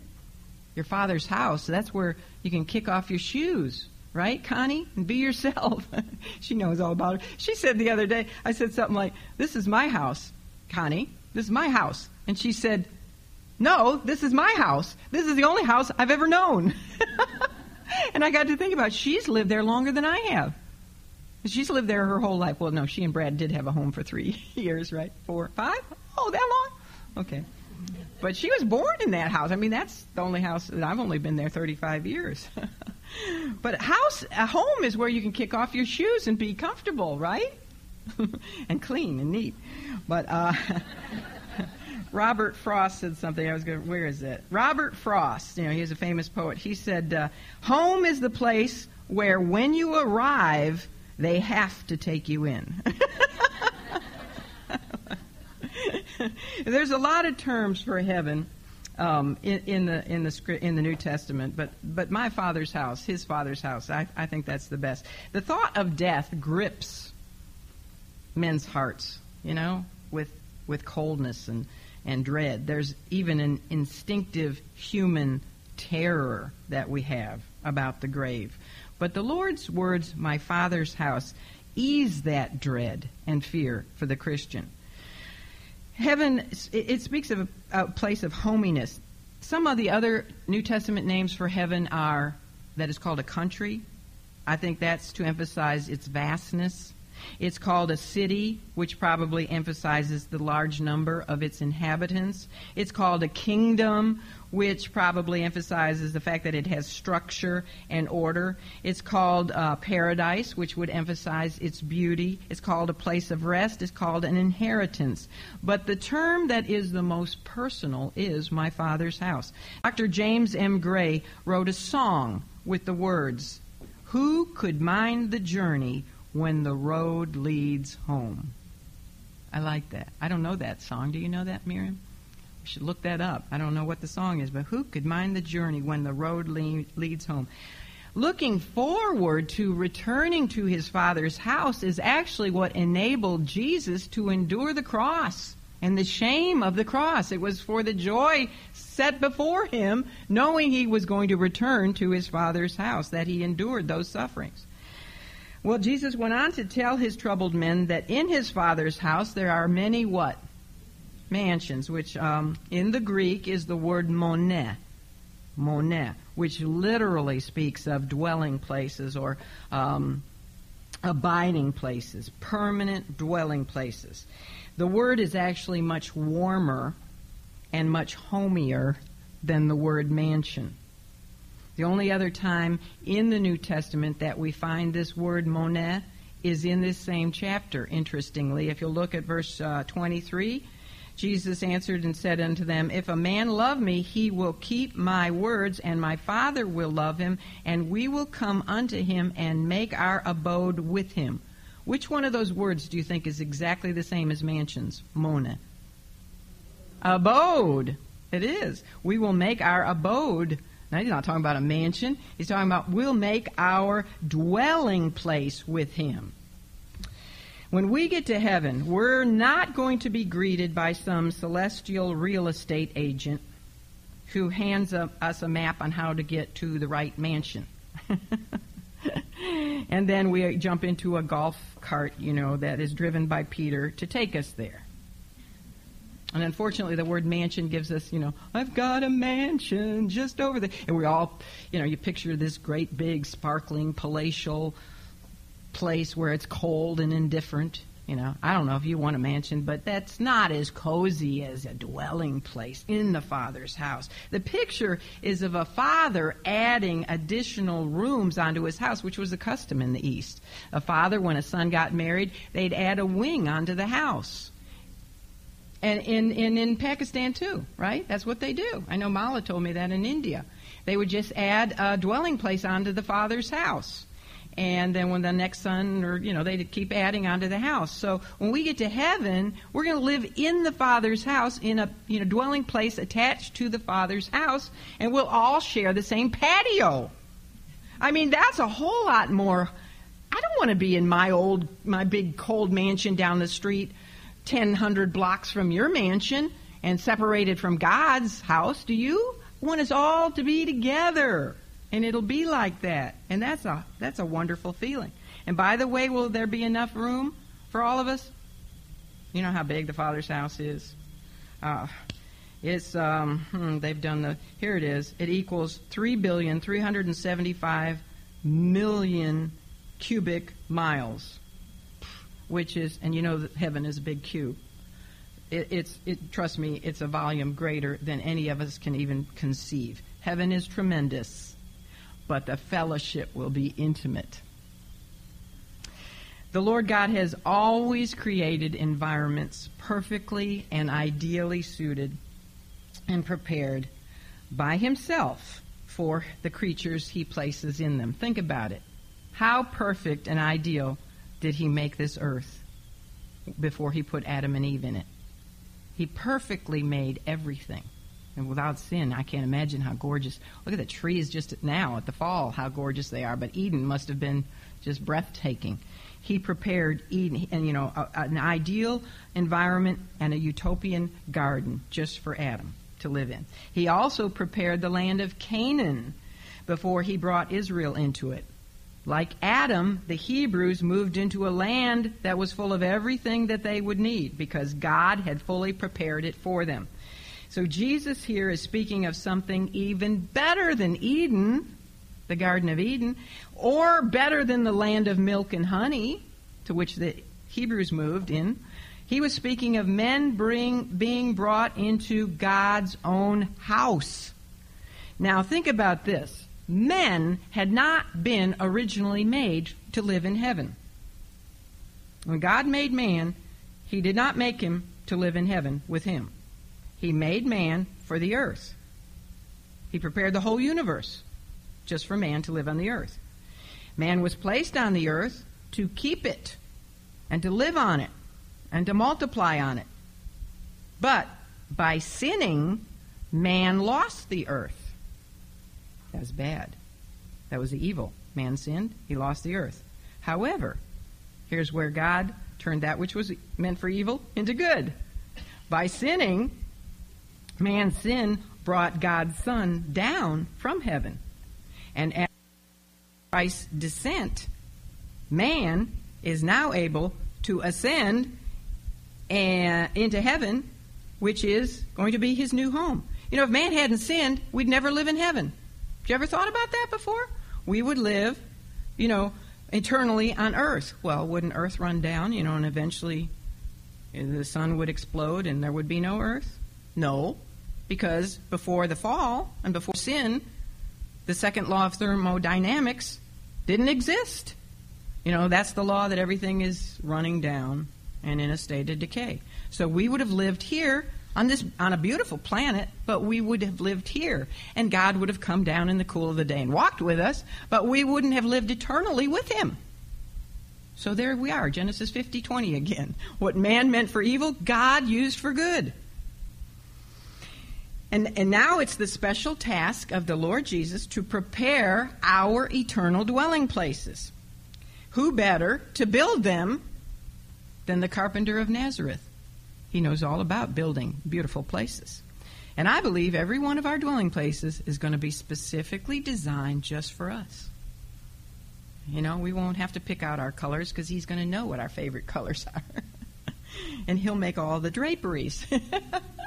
[SPEAKER 1] Your Father's house. That's where you can kick off your shoes right, Connie? And be yourself. [laughs] she knows all about it. She said the other day, I said something like, This is my house, Connie. This is my house. And she said, No, this is my house. This is the only house I've ever known. [laughs] and I got to think about. She's lived there longer than I have. She's lived there her whole life. Well, no, she and Brad did have a home for three [laughs] years, right? Four, five? Oh, that long? Okay. But she was born in that house. I mean, that's the only house that I've only been there 35 years. [laughs] but a house, a home is where you can kick off your shoes and be comfortable, right? and clean and neat. But uh, Robert Frost said something. I was going. Where is it? Robert Frost. You know, he's a famous poet. He said, uh, "Home is the place where, when you arrive, they have to take you in." [laughs] There's a lot of terms for heaven um, in, in, the in the in the New Testament, but but my father's house, his father's house, I, I think that's the best. The thought of death grips men's hearts, you know, with with coldness and and dread. There's even an instinctive human terror that we have about the grave. But the Lord's words, "My Father's house," ease that dread and fear for the Christian. Heaven, it speaks of a, place of hominess. Some of the other New Testament names for heaven are that is called a country. I think that's to emphasize its vastness. It's called a city, which probably emphasizes the large number of its inhabitants. It's called a kingdom, which probably emphasizes the fact that it has structure and order. It's called uh, paradise, which would emphasize its beauty. It's called a place of rest. It's called an inheritance. But the term that is the most personal is my Father's house. Dr. James M. Gray wrote a song with the words, Who could mind the journey when the road leads home? I like that. I don't know that song. Do you know that, Miriam? We should look that up. I don't know what the song is, but who could mind the journey when the road le- leads home? Looking forward to returning to his Father's house is actually what enabled Jesus to endure the cross and the shame of the cross. It was for the joy set before him, knowing he was going to return to his Father's house, that he endured those sufferings. Well, Jesus went on to tell his troubled men that in his Father's house there are many what? mansions, which um, in the Greek is the word monē, monē, which literally speaks of dwelling places or um, abiding places, permanent dwelling places. The word is actually much warmer and much homier than the word mansion. The only other time in the New Testament that we find this word monē is in this same chapter, interestingly. If you look at verse uh, 23, Jesus answered and said unto them, If a man love me, he will keep my words, and my Father will love him, and we will come unto him and make our abode with him. Which one of those words do you think is exactly the same as mansions? Mona. Abode. It is. We will make our abode. Now, he's not talking about a mansion. He's talking about we'll make our dwelling place with him. When we get to heaven, we're not going to be greeted by some celestial real estate agent who hands a, us a map on how to get to the right mansion. [laughs] and then we jump into a golf cart, you know, that is driven by Peter to take us there. And unfortunately, the word mansion gives us, you know, I've got a mansion just over there. And we all, you know, you picture this great big, sparkling, palatial place where it's cold and indifferent. You know, I don't know if you want a mansion, but that's not as cozy as a dwelling place in the Father's house. The picture is of a father adding additional rooms onto his house, which was a custom in the East. A father, when a son got married, they'd add a wing onto the house. And in, in, in Pakistan too, right? That's what they do. I know Mala told me that in India. They would just add a dwelling place onto the father's house and then when the next son, or you know, they keep adding onto the house. So when we get to heaven, we're going to live in the Father's house, in a you know dwelling place attached to the Father's house, and we'll all share the same patio. I mean, that's a whole lot more. I don't want to be in my old, my big cold mansion down the street, ten hundred blocks from your mansion, and separated from God's house. Do you? Want us all to be together and it'll be like that. And that's a that's a wonderful feeling. And by the way, will there be enough room for all of us? You know how big the Father's house is. Uh, it's um, hmm, they've done the here it is. It equals three billion three hundred and seventy five million cubic miles, which is and you know that heaven is a big cube. It, it's it trust me, it's a volume greater than any of us can even conceive. Heaven is tremendous but the fellowship will be intimate. The Lord God has always created environments perfectly and ideally suited and prepared by Himself for the creatures He places in them. Think about it. How perfect and ideal did He make this earth before He put Adam and Eve in it? He perfectly made everything. And without sin, I can't imagine how gorgeous. Look at the trees just now at the fall, how gorgeous they are. But Eden must have been just breathtaking. He prepared Eden, and you know, a, an ideal environment and a utopian garden just for Adam to live in. He also prepared the land of Canaan before he brought Israel into it. Like Adam, the Hebrews moved into a land that was full of everything that they would need because God had fully prepared it for them. So Jesus here is speaking of something even better than Eden, the Garden of Eden, or better than the land of milk and honey, to which the Hebrews moved in. He was speaking of men bring, being brought into God's own house. Now, think about this. Men had not been originally made to live in heaven. When God made man, he did not make him to live in heaven with him. He made man for the earth. He prepared the whole universe just for man to live on the earth. Man was placed on the earth to keep it and to live on it and to multiply on it. But by sinning, man lost the earth. That was bad. That was the evil. Man sinned, he lost the earth. However, here's where God turned that which was meant for evil into good. By sinning, man's sin brought God's Son down from heaven. And at Christ's descent, man is now able to ascend and, into heaven, which is going to be his new home. You know, if man hadn't sinned, we'd never live in heaven. Have you ever thought about that before? We would live, you know, eternally on earth. Well, wouldn't earth run down, you know, and eventually the sun would explode and there would be no earth? No because before the fall and before sin, the second law of thermodynamics didn't exist. You know, that's the law that everything is running down and in a state of decay. So we would have lived here on this on a beautiful planet, but we would have lived here and God would have come down in the cool of the day and walked with us, but we wouldn't have lived eternally with him. So there we are, Genesis 50:20 again. What man meant for evil, God used for good. And, and now it's the special task of the Lord Jesus to prepare our eternal dwelling places. Who better to build them than the carpenter of Nazareth? He knows all about building beautiful places. And I believe every one of our dwelling places is going to be specifically designed just for us. You know, we won't have to pick out our colors because he's going to know what our favorite [laughs] colors are. and he'll make all the draperies.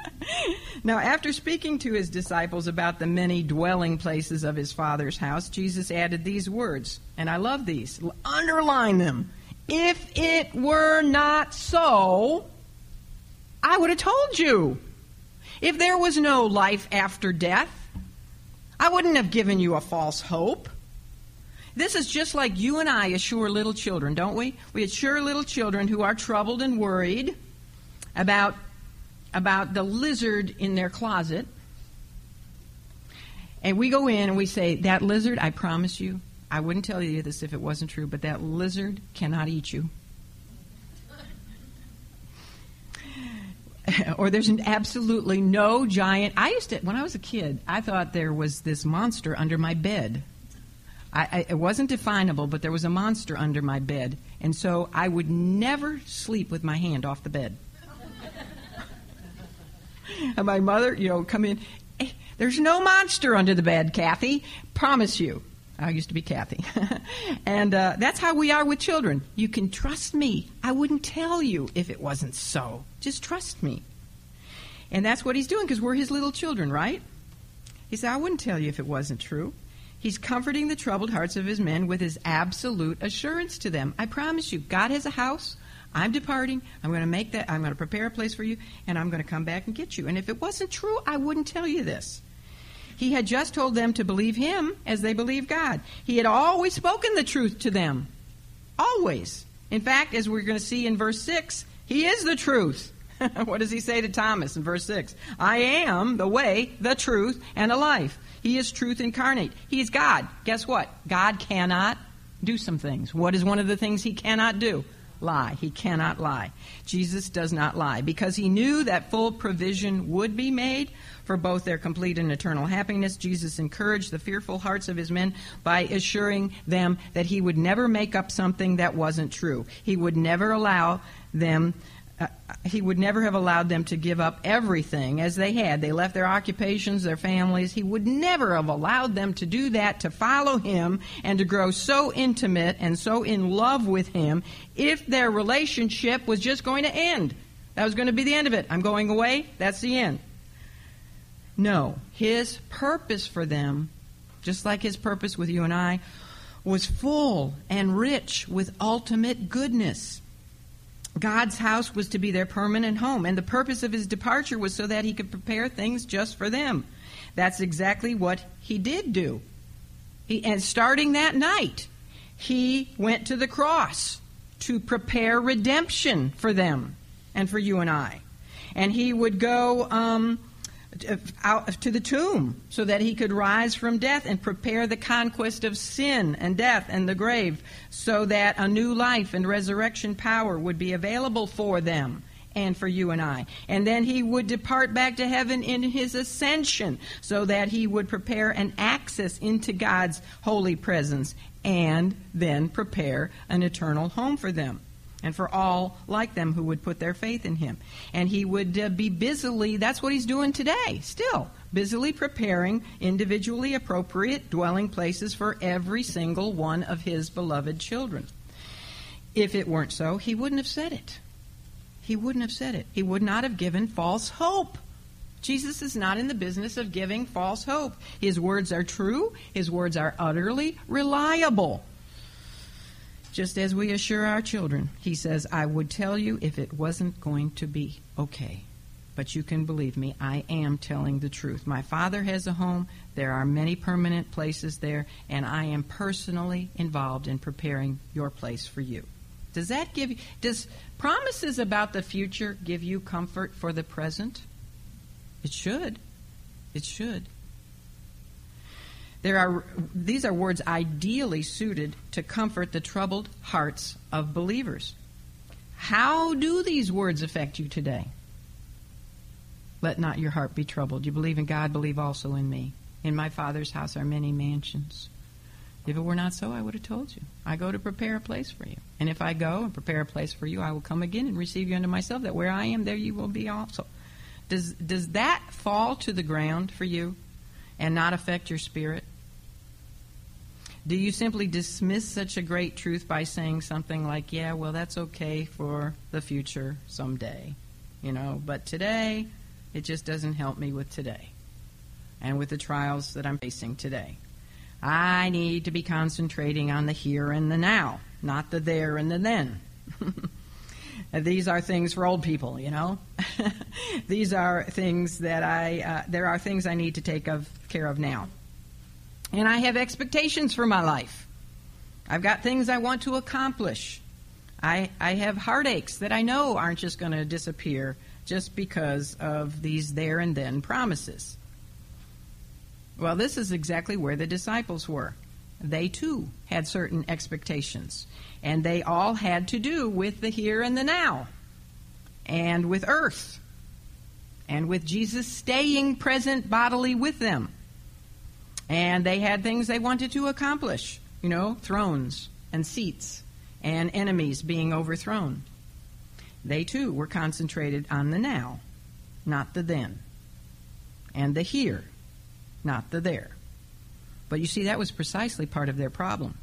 [SPEAKER 1] [laughs] now, after speaking to his disciples about the many dwelling places of his Father's house, Jesus added these words, and I love these. Underline them. If it were not so, I would have told you. If there was no life after death, I wouldn't have given you a false hope. This is just like you and I assure little children, don't we? We assure little children who are troubled and worried about about the lizard in their closet. And we go in and we say, That lizard, I promise you, I wouldn't tell you this if it wasn't true, but that lizard cannot eat you. [laughs] or there's an absolutely no giant. I used to, when I was a kid, I thought there was this monster under my bed. I, I, it wasn't definable, but there was a monster under my bed. And so I would never sleep with my hand off the bed. [laughs] and my mother, you know, come in. Hey, there's no monster under the bed, Kathy. Promise you. I used to be Kathy. [laughs] and uh, that's how we are with children. You can trust me. I wouldn't tell you if it wasn't so. Just trust me. And that's what he's doing because we're his little children, right? He said, I wouldn't tell you if it wasn't true. He's comforting the troubled hearts of his men with his absolute assurance to them. I promise you, God has a house. I'm departing. I'm going to make that, I'm going to prepare a place for you, and I'm going to come back and get you. And if it wasn't true, I wouldn't tell you this. He had just told them to believe him as they believe God. He had always spoken the truth to them. Always. In fact, as we're going to see in verse 6, he is the truth. [laughs] what does he say to Thomas in verse 6? I am the way, the truth, and the life. He is truth incarnate. He is God. Guess what? God cannot do some things. What is one of the things he cannot do? Lie. He cannot lie. Jesus does not lie because he knew that full provision would be made for both their complete and eternal happiness. Jesus encouraged the fearful hearts of his men by assuring them that he would never make up something that wasn't true. He would never allow them uh, he would never have allowed them to give up everything as they had. They left their occupations, their families. He would never have allowed them to do that, to follow him, and to grow so intimate and so in love with him if their relationship was just going to end. That was going to be the end of it. I'm going away. That's the end. No, his purpose for them, just like his purpose with you and I, was full and rich with ultimate goodness. God's house was to be their permanent home, and the purpose of his departure was so that he could prepare things just for them. That's exactly what he did do. He, and starting that night, he went to the cross to prepare redemption for them and for you and I. And he would go. Um, Uh, out to the tomb so that he could rise from death and prepare the conquest of sin and death and the grave so that a new life and resurrection power would be available for them and for you and I. And then he would depart back to heaven in his ascension so that he would prepare an access into God's holy presence and then prepare an eternal home for them and for all like them who would put their faith in him. And he would uh, be busily, that's what he's doing today, still, busily preparing individually appropriate dwelling places for every single one of his beloved children. If it weren't so, he wouldn't have said it. He wouldn't have said it. He would not have given false hope. Jesus is not in the business of giving false hope. His words are true, his words are utterly reliable just as we assure our children. He says, I would tell you if it wasn't going to be okay. But you can believe me, I am telling the truth. My father has a home. There are many permanent places there, and I am personally involved in preparing your place for you. Does that give you, does promises about the future give you comfort for the present? It should. It should. There are, these are words ideally suited to comfort the troubled hearts of believers. How do these words affect you today? Let not your heart be troubled. You believe in God, believe also in me. In my Father's house are many mansions. If it were not so, I would have told you. I go to prepare a place for you. And if I go and prepare a place for you, I will come again and receive you unto myself, that where I am, there you will be also. Does, does that fall to the ground for you and not affect your spirit? Do you simply dismiss such a great truth by saying something like, yeah, well, that's okay for the future someday, you know, but today, it just doesn't help me with today and with the trials that I'm facing today. I need to be concentrating on the here and the now, not the there and the then. [laughs] These are things for old people, you know. [laughs] These are things that I. Uh, there are things I need to take of care of now. And I have expectations for my life. I've got things I want to accomplish. I, I have heartaches that I know aren't just going to disappear just because of these there and then promises. Well, this is exactly where the disciples were. they too had certain expectations. And they all had to do with the here and the now, and with earth, and with Jesus staying present bodily with them. And they had things they wanted to accomplish, you know, thrones and seats and enemies being overthrown. They too were concentrated on the now, not the then, and the here, not the there. But you see, that was precisely part of their problem.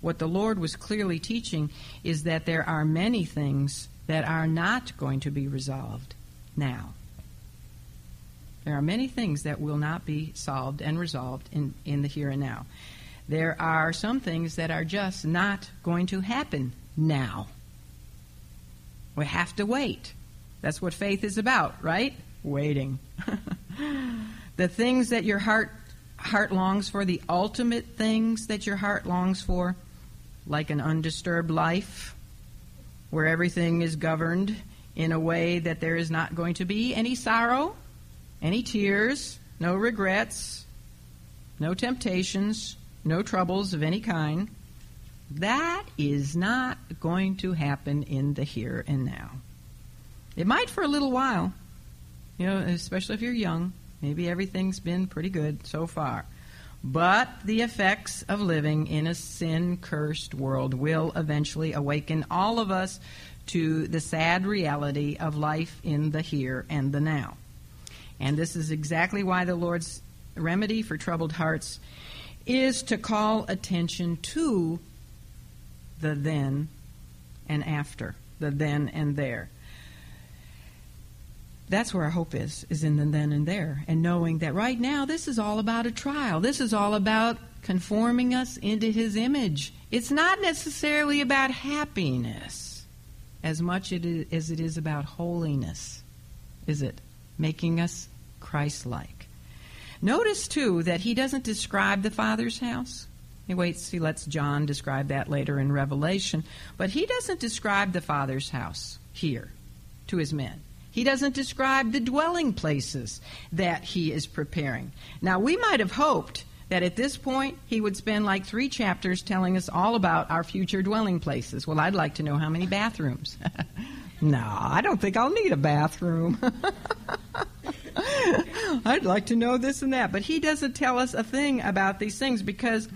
[SPEAKER 1] What the Lord was clearly teaching is that there are many things that are not going to be resolved now. There are many things that will not be solved and resolved in, in the here and now. There are some things that are just not going to happen now. We have to wait. That's what faith is about, right? Waiting. [laughs] the things that your heart heart longs for, the ultimate things that your heart longs for, like an undisturbed life where everything is governed in a way that there is not going to be any sorrow, any tears, no regrets, no temptations, no troubles of any kind. That is not going to happen in the here and now. It might for a little while, you know, especially if you're young. Maybe everything's been pretty good so far. But the effects of living in a sin cursed world will eventually awaken all of us to the sad reality of life in the here and the now. And this is exactly why the Lord's remedy for troubled hearts is to call attention to the then and after, the then and there. That's where our hope is, is in the then and there. And knowing that right now this is all about a trial. This is all about conforming us into his image. It's not necessarily about happiness as much as it is about holiness, is it? Making us Christ like. Notice, too, that he doesn't describe the Father's house. He waits, he lets John describe that later in Revelation. But he doesn't describe the Father's house here to his men. He doesn't describe the dwelling places that he is preparing. Now, we might have hoped that at this point he would spend like three chapters telling us all about our future dwelling places. Well, I'd like to know how many bathrooms. [laughs] no, I don't think I'll need a bathroom. [laughs] I'd like to know this and that. But he doesn't tell us a thing about these things because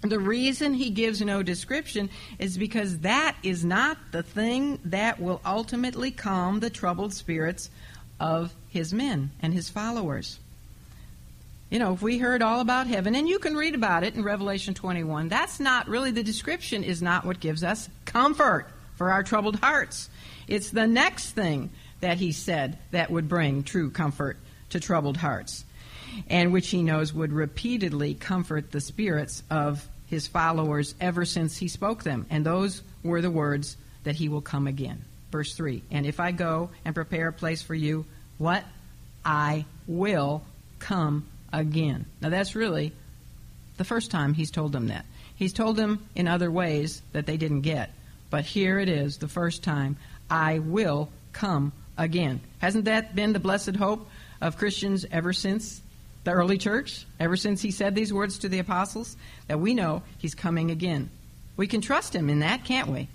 [SPEAKER 1] the reason he gives no description is because that is not the thing that will ultimately calm the troubled spirits of his men and his followers. You know, if we heard all about heaven, and you can read about it in Revelation 21, that's not really the description, is not what gives us comfort for our troubled hearts. It's the next thing that he said that would bring true comfort to troubled hearts, and which he knows would repeatedly comfort the spirits of his followers ever since he spoke them. And those were the words that he will come again. Verse 3 And if I go and prepare a place for you, what? I will come again. Now that's really the first time he's told them that. He's told them in other ways that they didn't get. But here it is, the first time, I will come again. Hasn't that been the blessed hope of Christians ever since the early church? Ever since he said these words to the apostles? That we know he's coming again. We can trust him in that, can't we?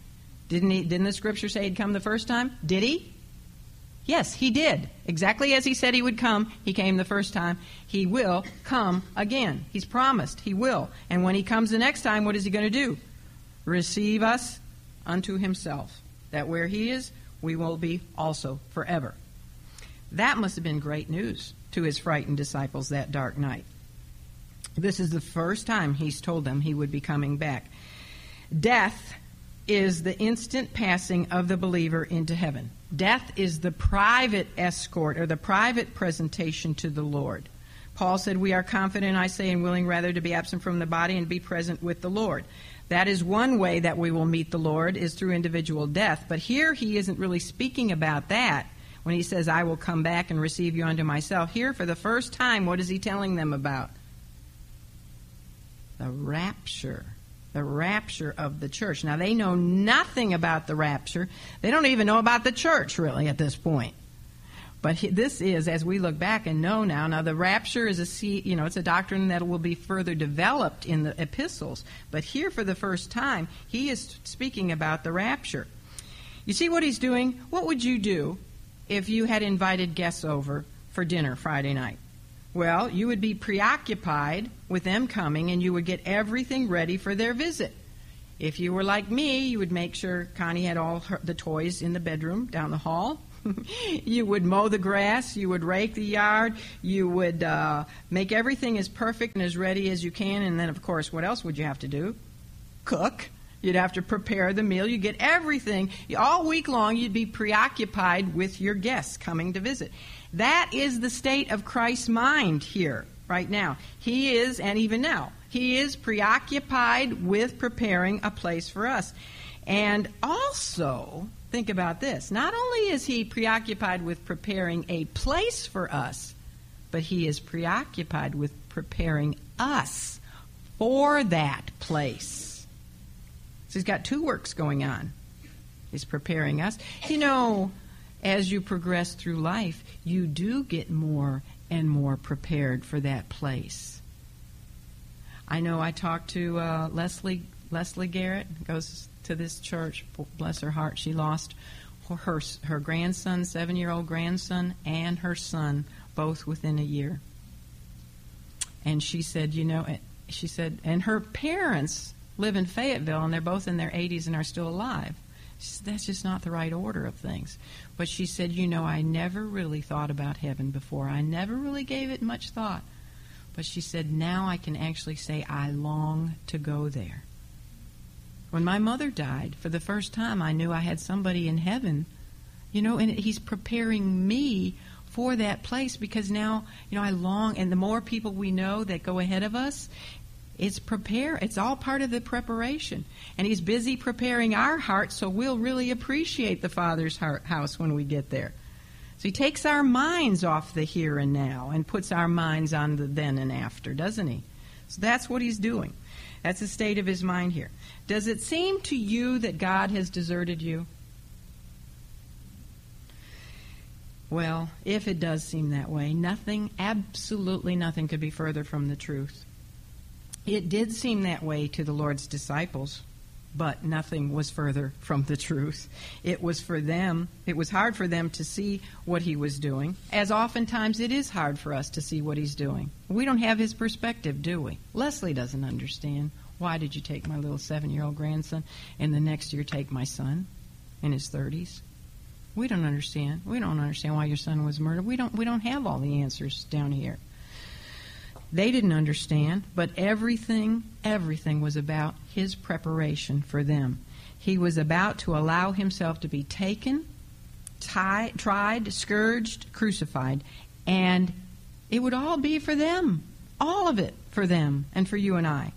[SPEAKER 1] Didn't he didn't the scripture say he'd come the first time? Did he? Yes, he did. Exactly as he said he would come, he came the first time. He will come again. He's promised he will. And when he comes the next time, what is he going to do? Receive us unto himself. That where he is, we will be also forever. That must have been great news to his frightened disciples that dark night. This is the first time he's told them he would be coming back. Death is the instant passing of the believer into heaven. Death is the private escort or the private presentation to the Lord. Paul said, We are confident, I say, and willing rather to be absent from the body and be present with the Lord. That is one way that we will meet the Lord is through individual death. But here he isn't really speaking about that when he says, I will come back and receive you unto myself. Here, for the first time, what is he telling them about? The rapture. The rapture of the church. Now, they know nothing about the rapture. They don't even know about the church, really, at this point. But this is, as we look back and know now, now the rapture is a, you know, it's a doctrine that will be further developed in the epistles. But here, for the first time, he is speaking about the rapture. You see what he's doing? What would you do if you had invited guests over for dinner Friday night? Well, you would be preoccupied with them coming and you would get everything ready for their visit. If you were like me, you would make sure Connie had all her, the toys in the bedroom down the hall. [laughs] you would mow the grass, you would rake the yard, you would uh, make everything as perfect and as ready as you can, and then, of course, what else would you have to do? Cook. You'd have to prepare the meal. You get everything. All week long, you'd be preoccupied with your guests coming to visit. That is the state of Christ's mind here, right now. He is, and even now, he is preoccupied with preparing a place for us. And also, think about this not only is he preoccupied with preparing a place for us, but he is preoccupied with preparing us for that place. So he's got two works going on. He's preparing us. You know, as you progress through life, you do get more and more prepared for that place. I know I talked to uh, Leslie Leslie Garrett goes to this church. Bless her heart, she lost her her grandson, seven year old grandson, and her son both within a year. And she said, you know, she said, and her parents live in Fayetteville, and they're both in their 80s and are still alive. Said, That's just not the right order of things. But she said, you know, I never really thought about heaven before. I never really gave it much thought. But she said, now I can actually say I long to go there. When my mother died, for the first time, I knew I had somebody in heaven, you know, and he's preparing me for that place because now, you know, I long, and the more people we know that go ahead of us, it's prepare. It's all part of the preparation, and he's busy preparing our hearts so we'll really appreciate the Father's heart, house when we get there. So he takes our minds off the here and now and puts our minds on the then and after, doesn't he? So that's what he's doing. That's the state of his mind here. Does it seem to you that God has deserted you? Well, if it does seem that way, nothing, absolutely nothing could be further from the truth. It did seem that way to the Lord's disciples, but nothing was further from the truth. It was for them, it was hard for them to see what he was doing, as oftentimes it is hard for us to see what he's doing. We don't have his perspective, do we? Leslie doesn't understand. Why did you take my little seven year old grandson and the next year take my son in his 30s? We don't understand. We don't understand why your son was murdered. We don't, we don't have all the answers down here. They didn't understand, but everything, everything was about his preparation for them. He was about to allow himself to be taken, tried, scourged, crucified, and it would all be for them. All of it for them and for you and I.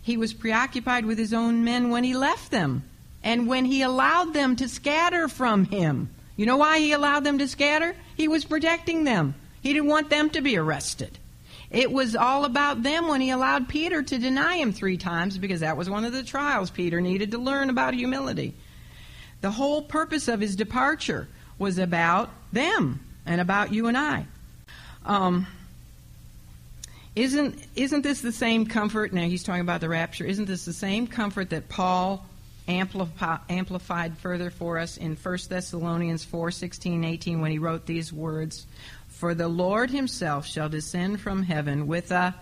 [SPEAKER 1] He was preoccupied with his own men when he left them and when he allowed them to scatter from him. You know why he allowed them to scatter? He was protecting them. He didn't want them to be arrested. It was all about them when he allowed Peter to deny him three times because that was one of the trials Peter needed to learn about humility. The whole purpose of his departure was about them and about you and I. Um, isn't, isn't this the same comfort? Now he's talking about the rapture. Isn't this the same comfort that Paul amplify, amplified further for us in 1 Thessalonians 4 16, 18 when he wrote these words? For the Lord himself shall descend from heaven with a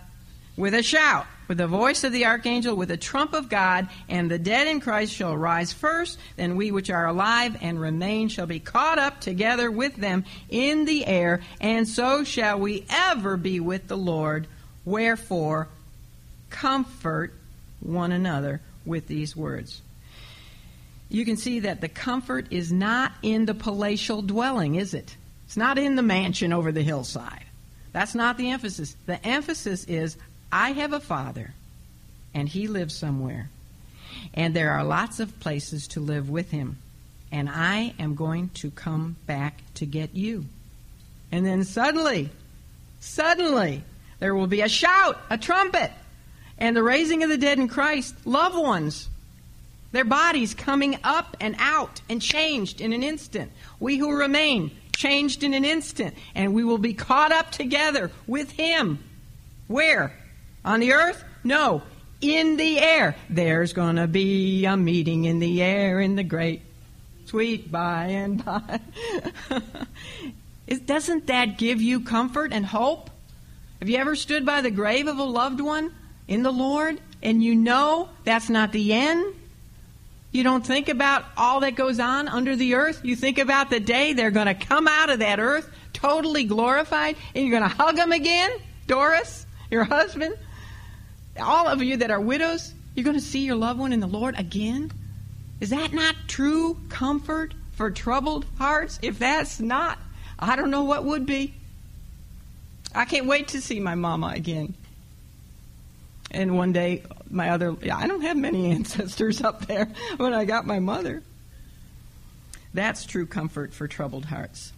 [SPEAKER 1] with a shout, with the voice of the archangel, with a trump of God, and the dead in Christ shall rise first, then we which are alive and remain shall be caught up together with them in the air, and so shall we ever be with the Lord. Wherefore, comfort one another with these words. You can see that the comfort is not in the palatial dwelling, is it? It's not in the mansion over the hillside. That's not the emphasis. The emphasis is I have a father, and he lives somewhere. And there are lots of places to live with him. And I am going to come back to get you. And then suddenly, suddenly, there will be a shout, a trumpet, and the raising of the dead in Christ, loved ones, their bodies coming up and out and changed in an instant. We who remain changed in an instant, and we will be caught up together with Him. Where? On the earth? No, in the air. There's going to be a meeting in the air in the great, sweet by and by. [laughs] it, Doesn't that give you comfort and hope? Have you ever stood by the grave of a loved one in the Lord and you know that's not the end? You don't think about all that goes on under the earth. You think about the day they're going to come out of that earth totally glorified and you're going to hug them again. Doris, your husband, all of you that are widows, you're going to see your loved one in the Lord again. Is that not true comfort for troubled hearts? If that's not, I don't know what would be. I can't wait to see my mama again. And one day, my other, I don't have many [laughs] ancestors up there when I got my mother. That's true comfort for troubled hearts.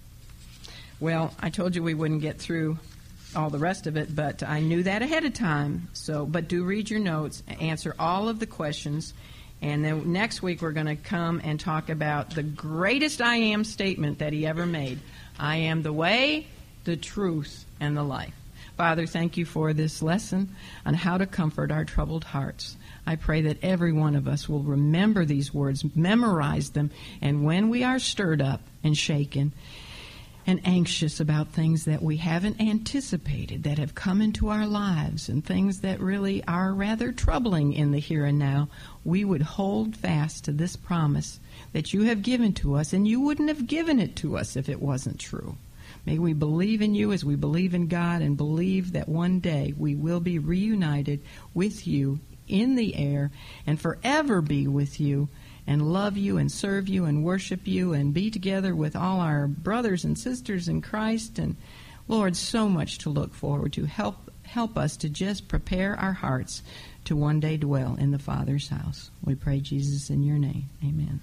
[SPEAKER 1] Well, I told you we wouldn't get through all the rest of it, but I knew that ahead of time. So, but do read your notes, answer all of the questions, and then next week we're going to come and talk about the greatest I am statement that he ever made. I am the way, the truth, and the life. Father, thank you for this lesson on how to comfort our troubled hearts. I pray that every one of us will remember these words, memorize them, and when we are stirred up and shaken and anxious about things that we haven't anticipated that have come into our lives and things that really are rather troubling in the here and now, we would hold fast to this promise that you have given to us, and you wouldn't have given it to us if it wasn't true. May we believe in you as we believe in God and believe that one day we will be reunited with you in the air and forever be with you and love you and serve you and worship you and be together with all our brothers and sisters in Christ and Lord so much to look forward to help help us to just prepare our hearts to one day dwell in the Father's house. We pray Jesus in your name. Amen.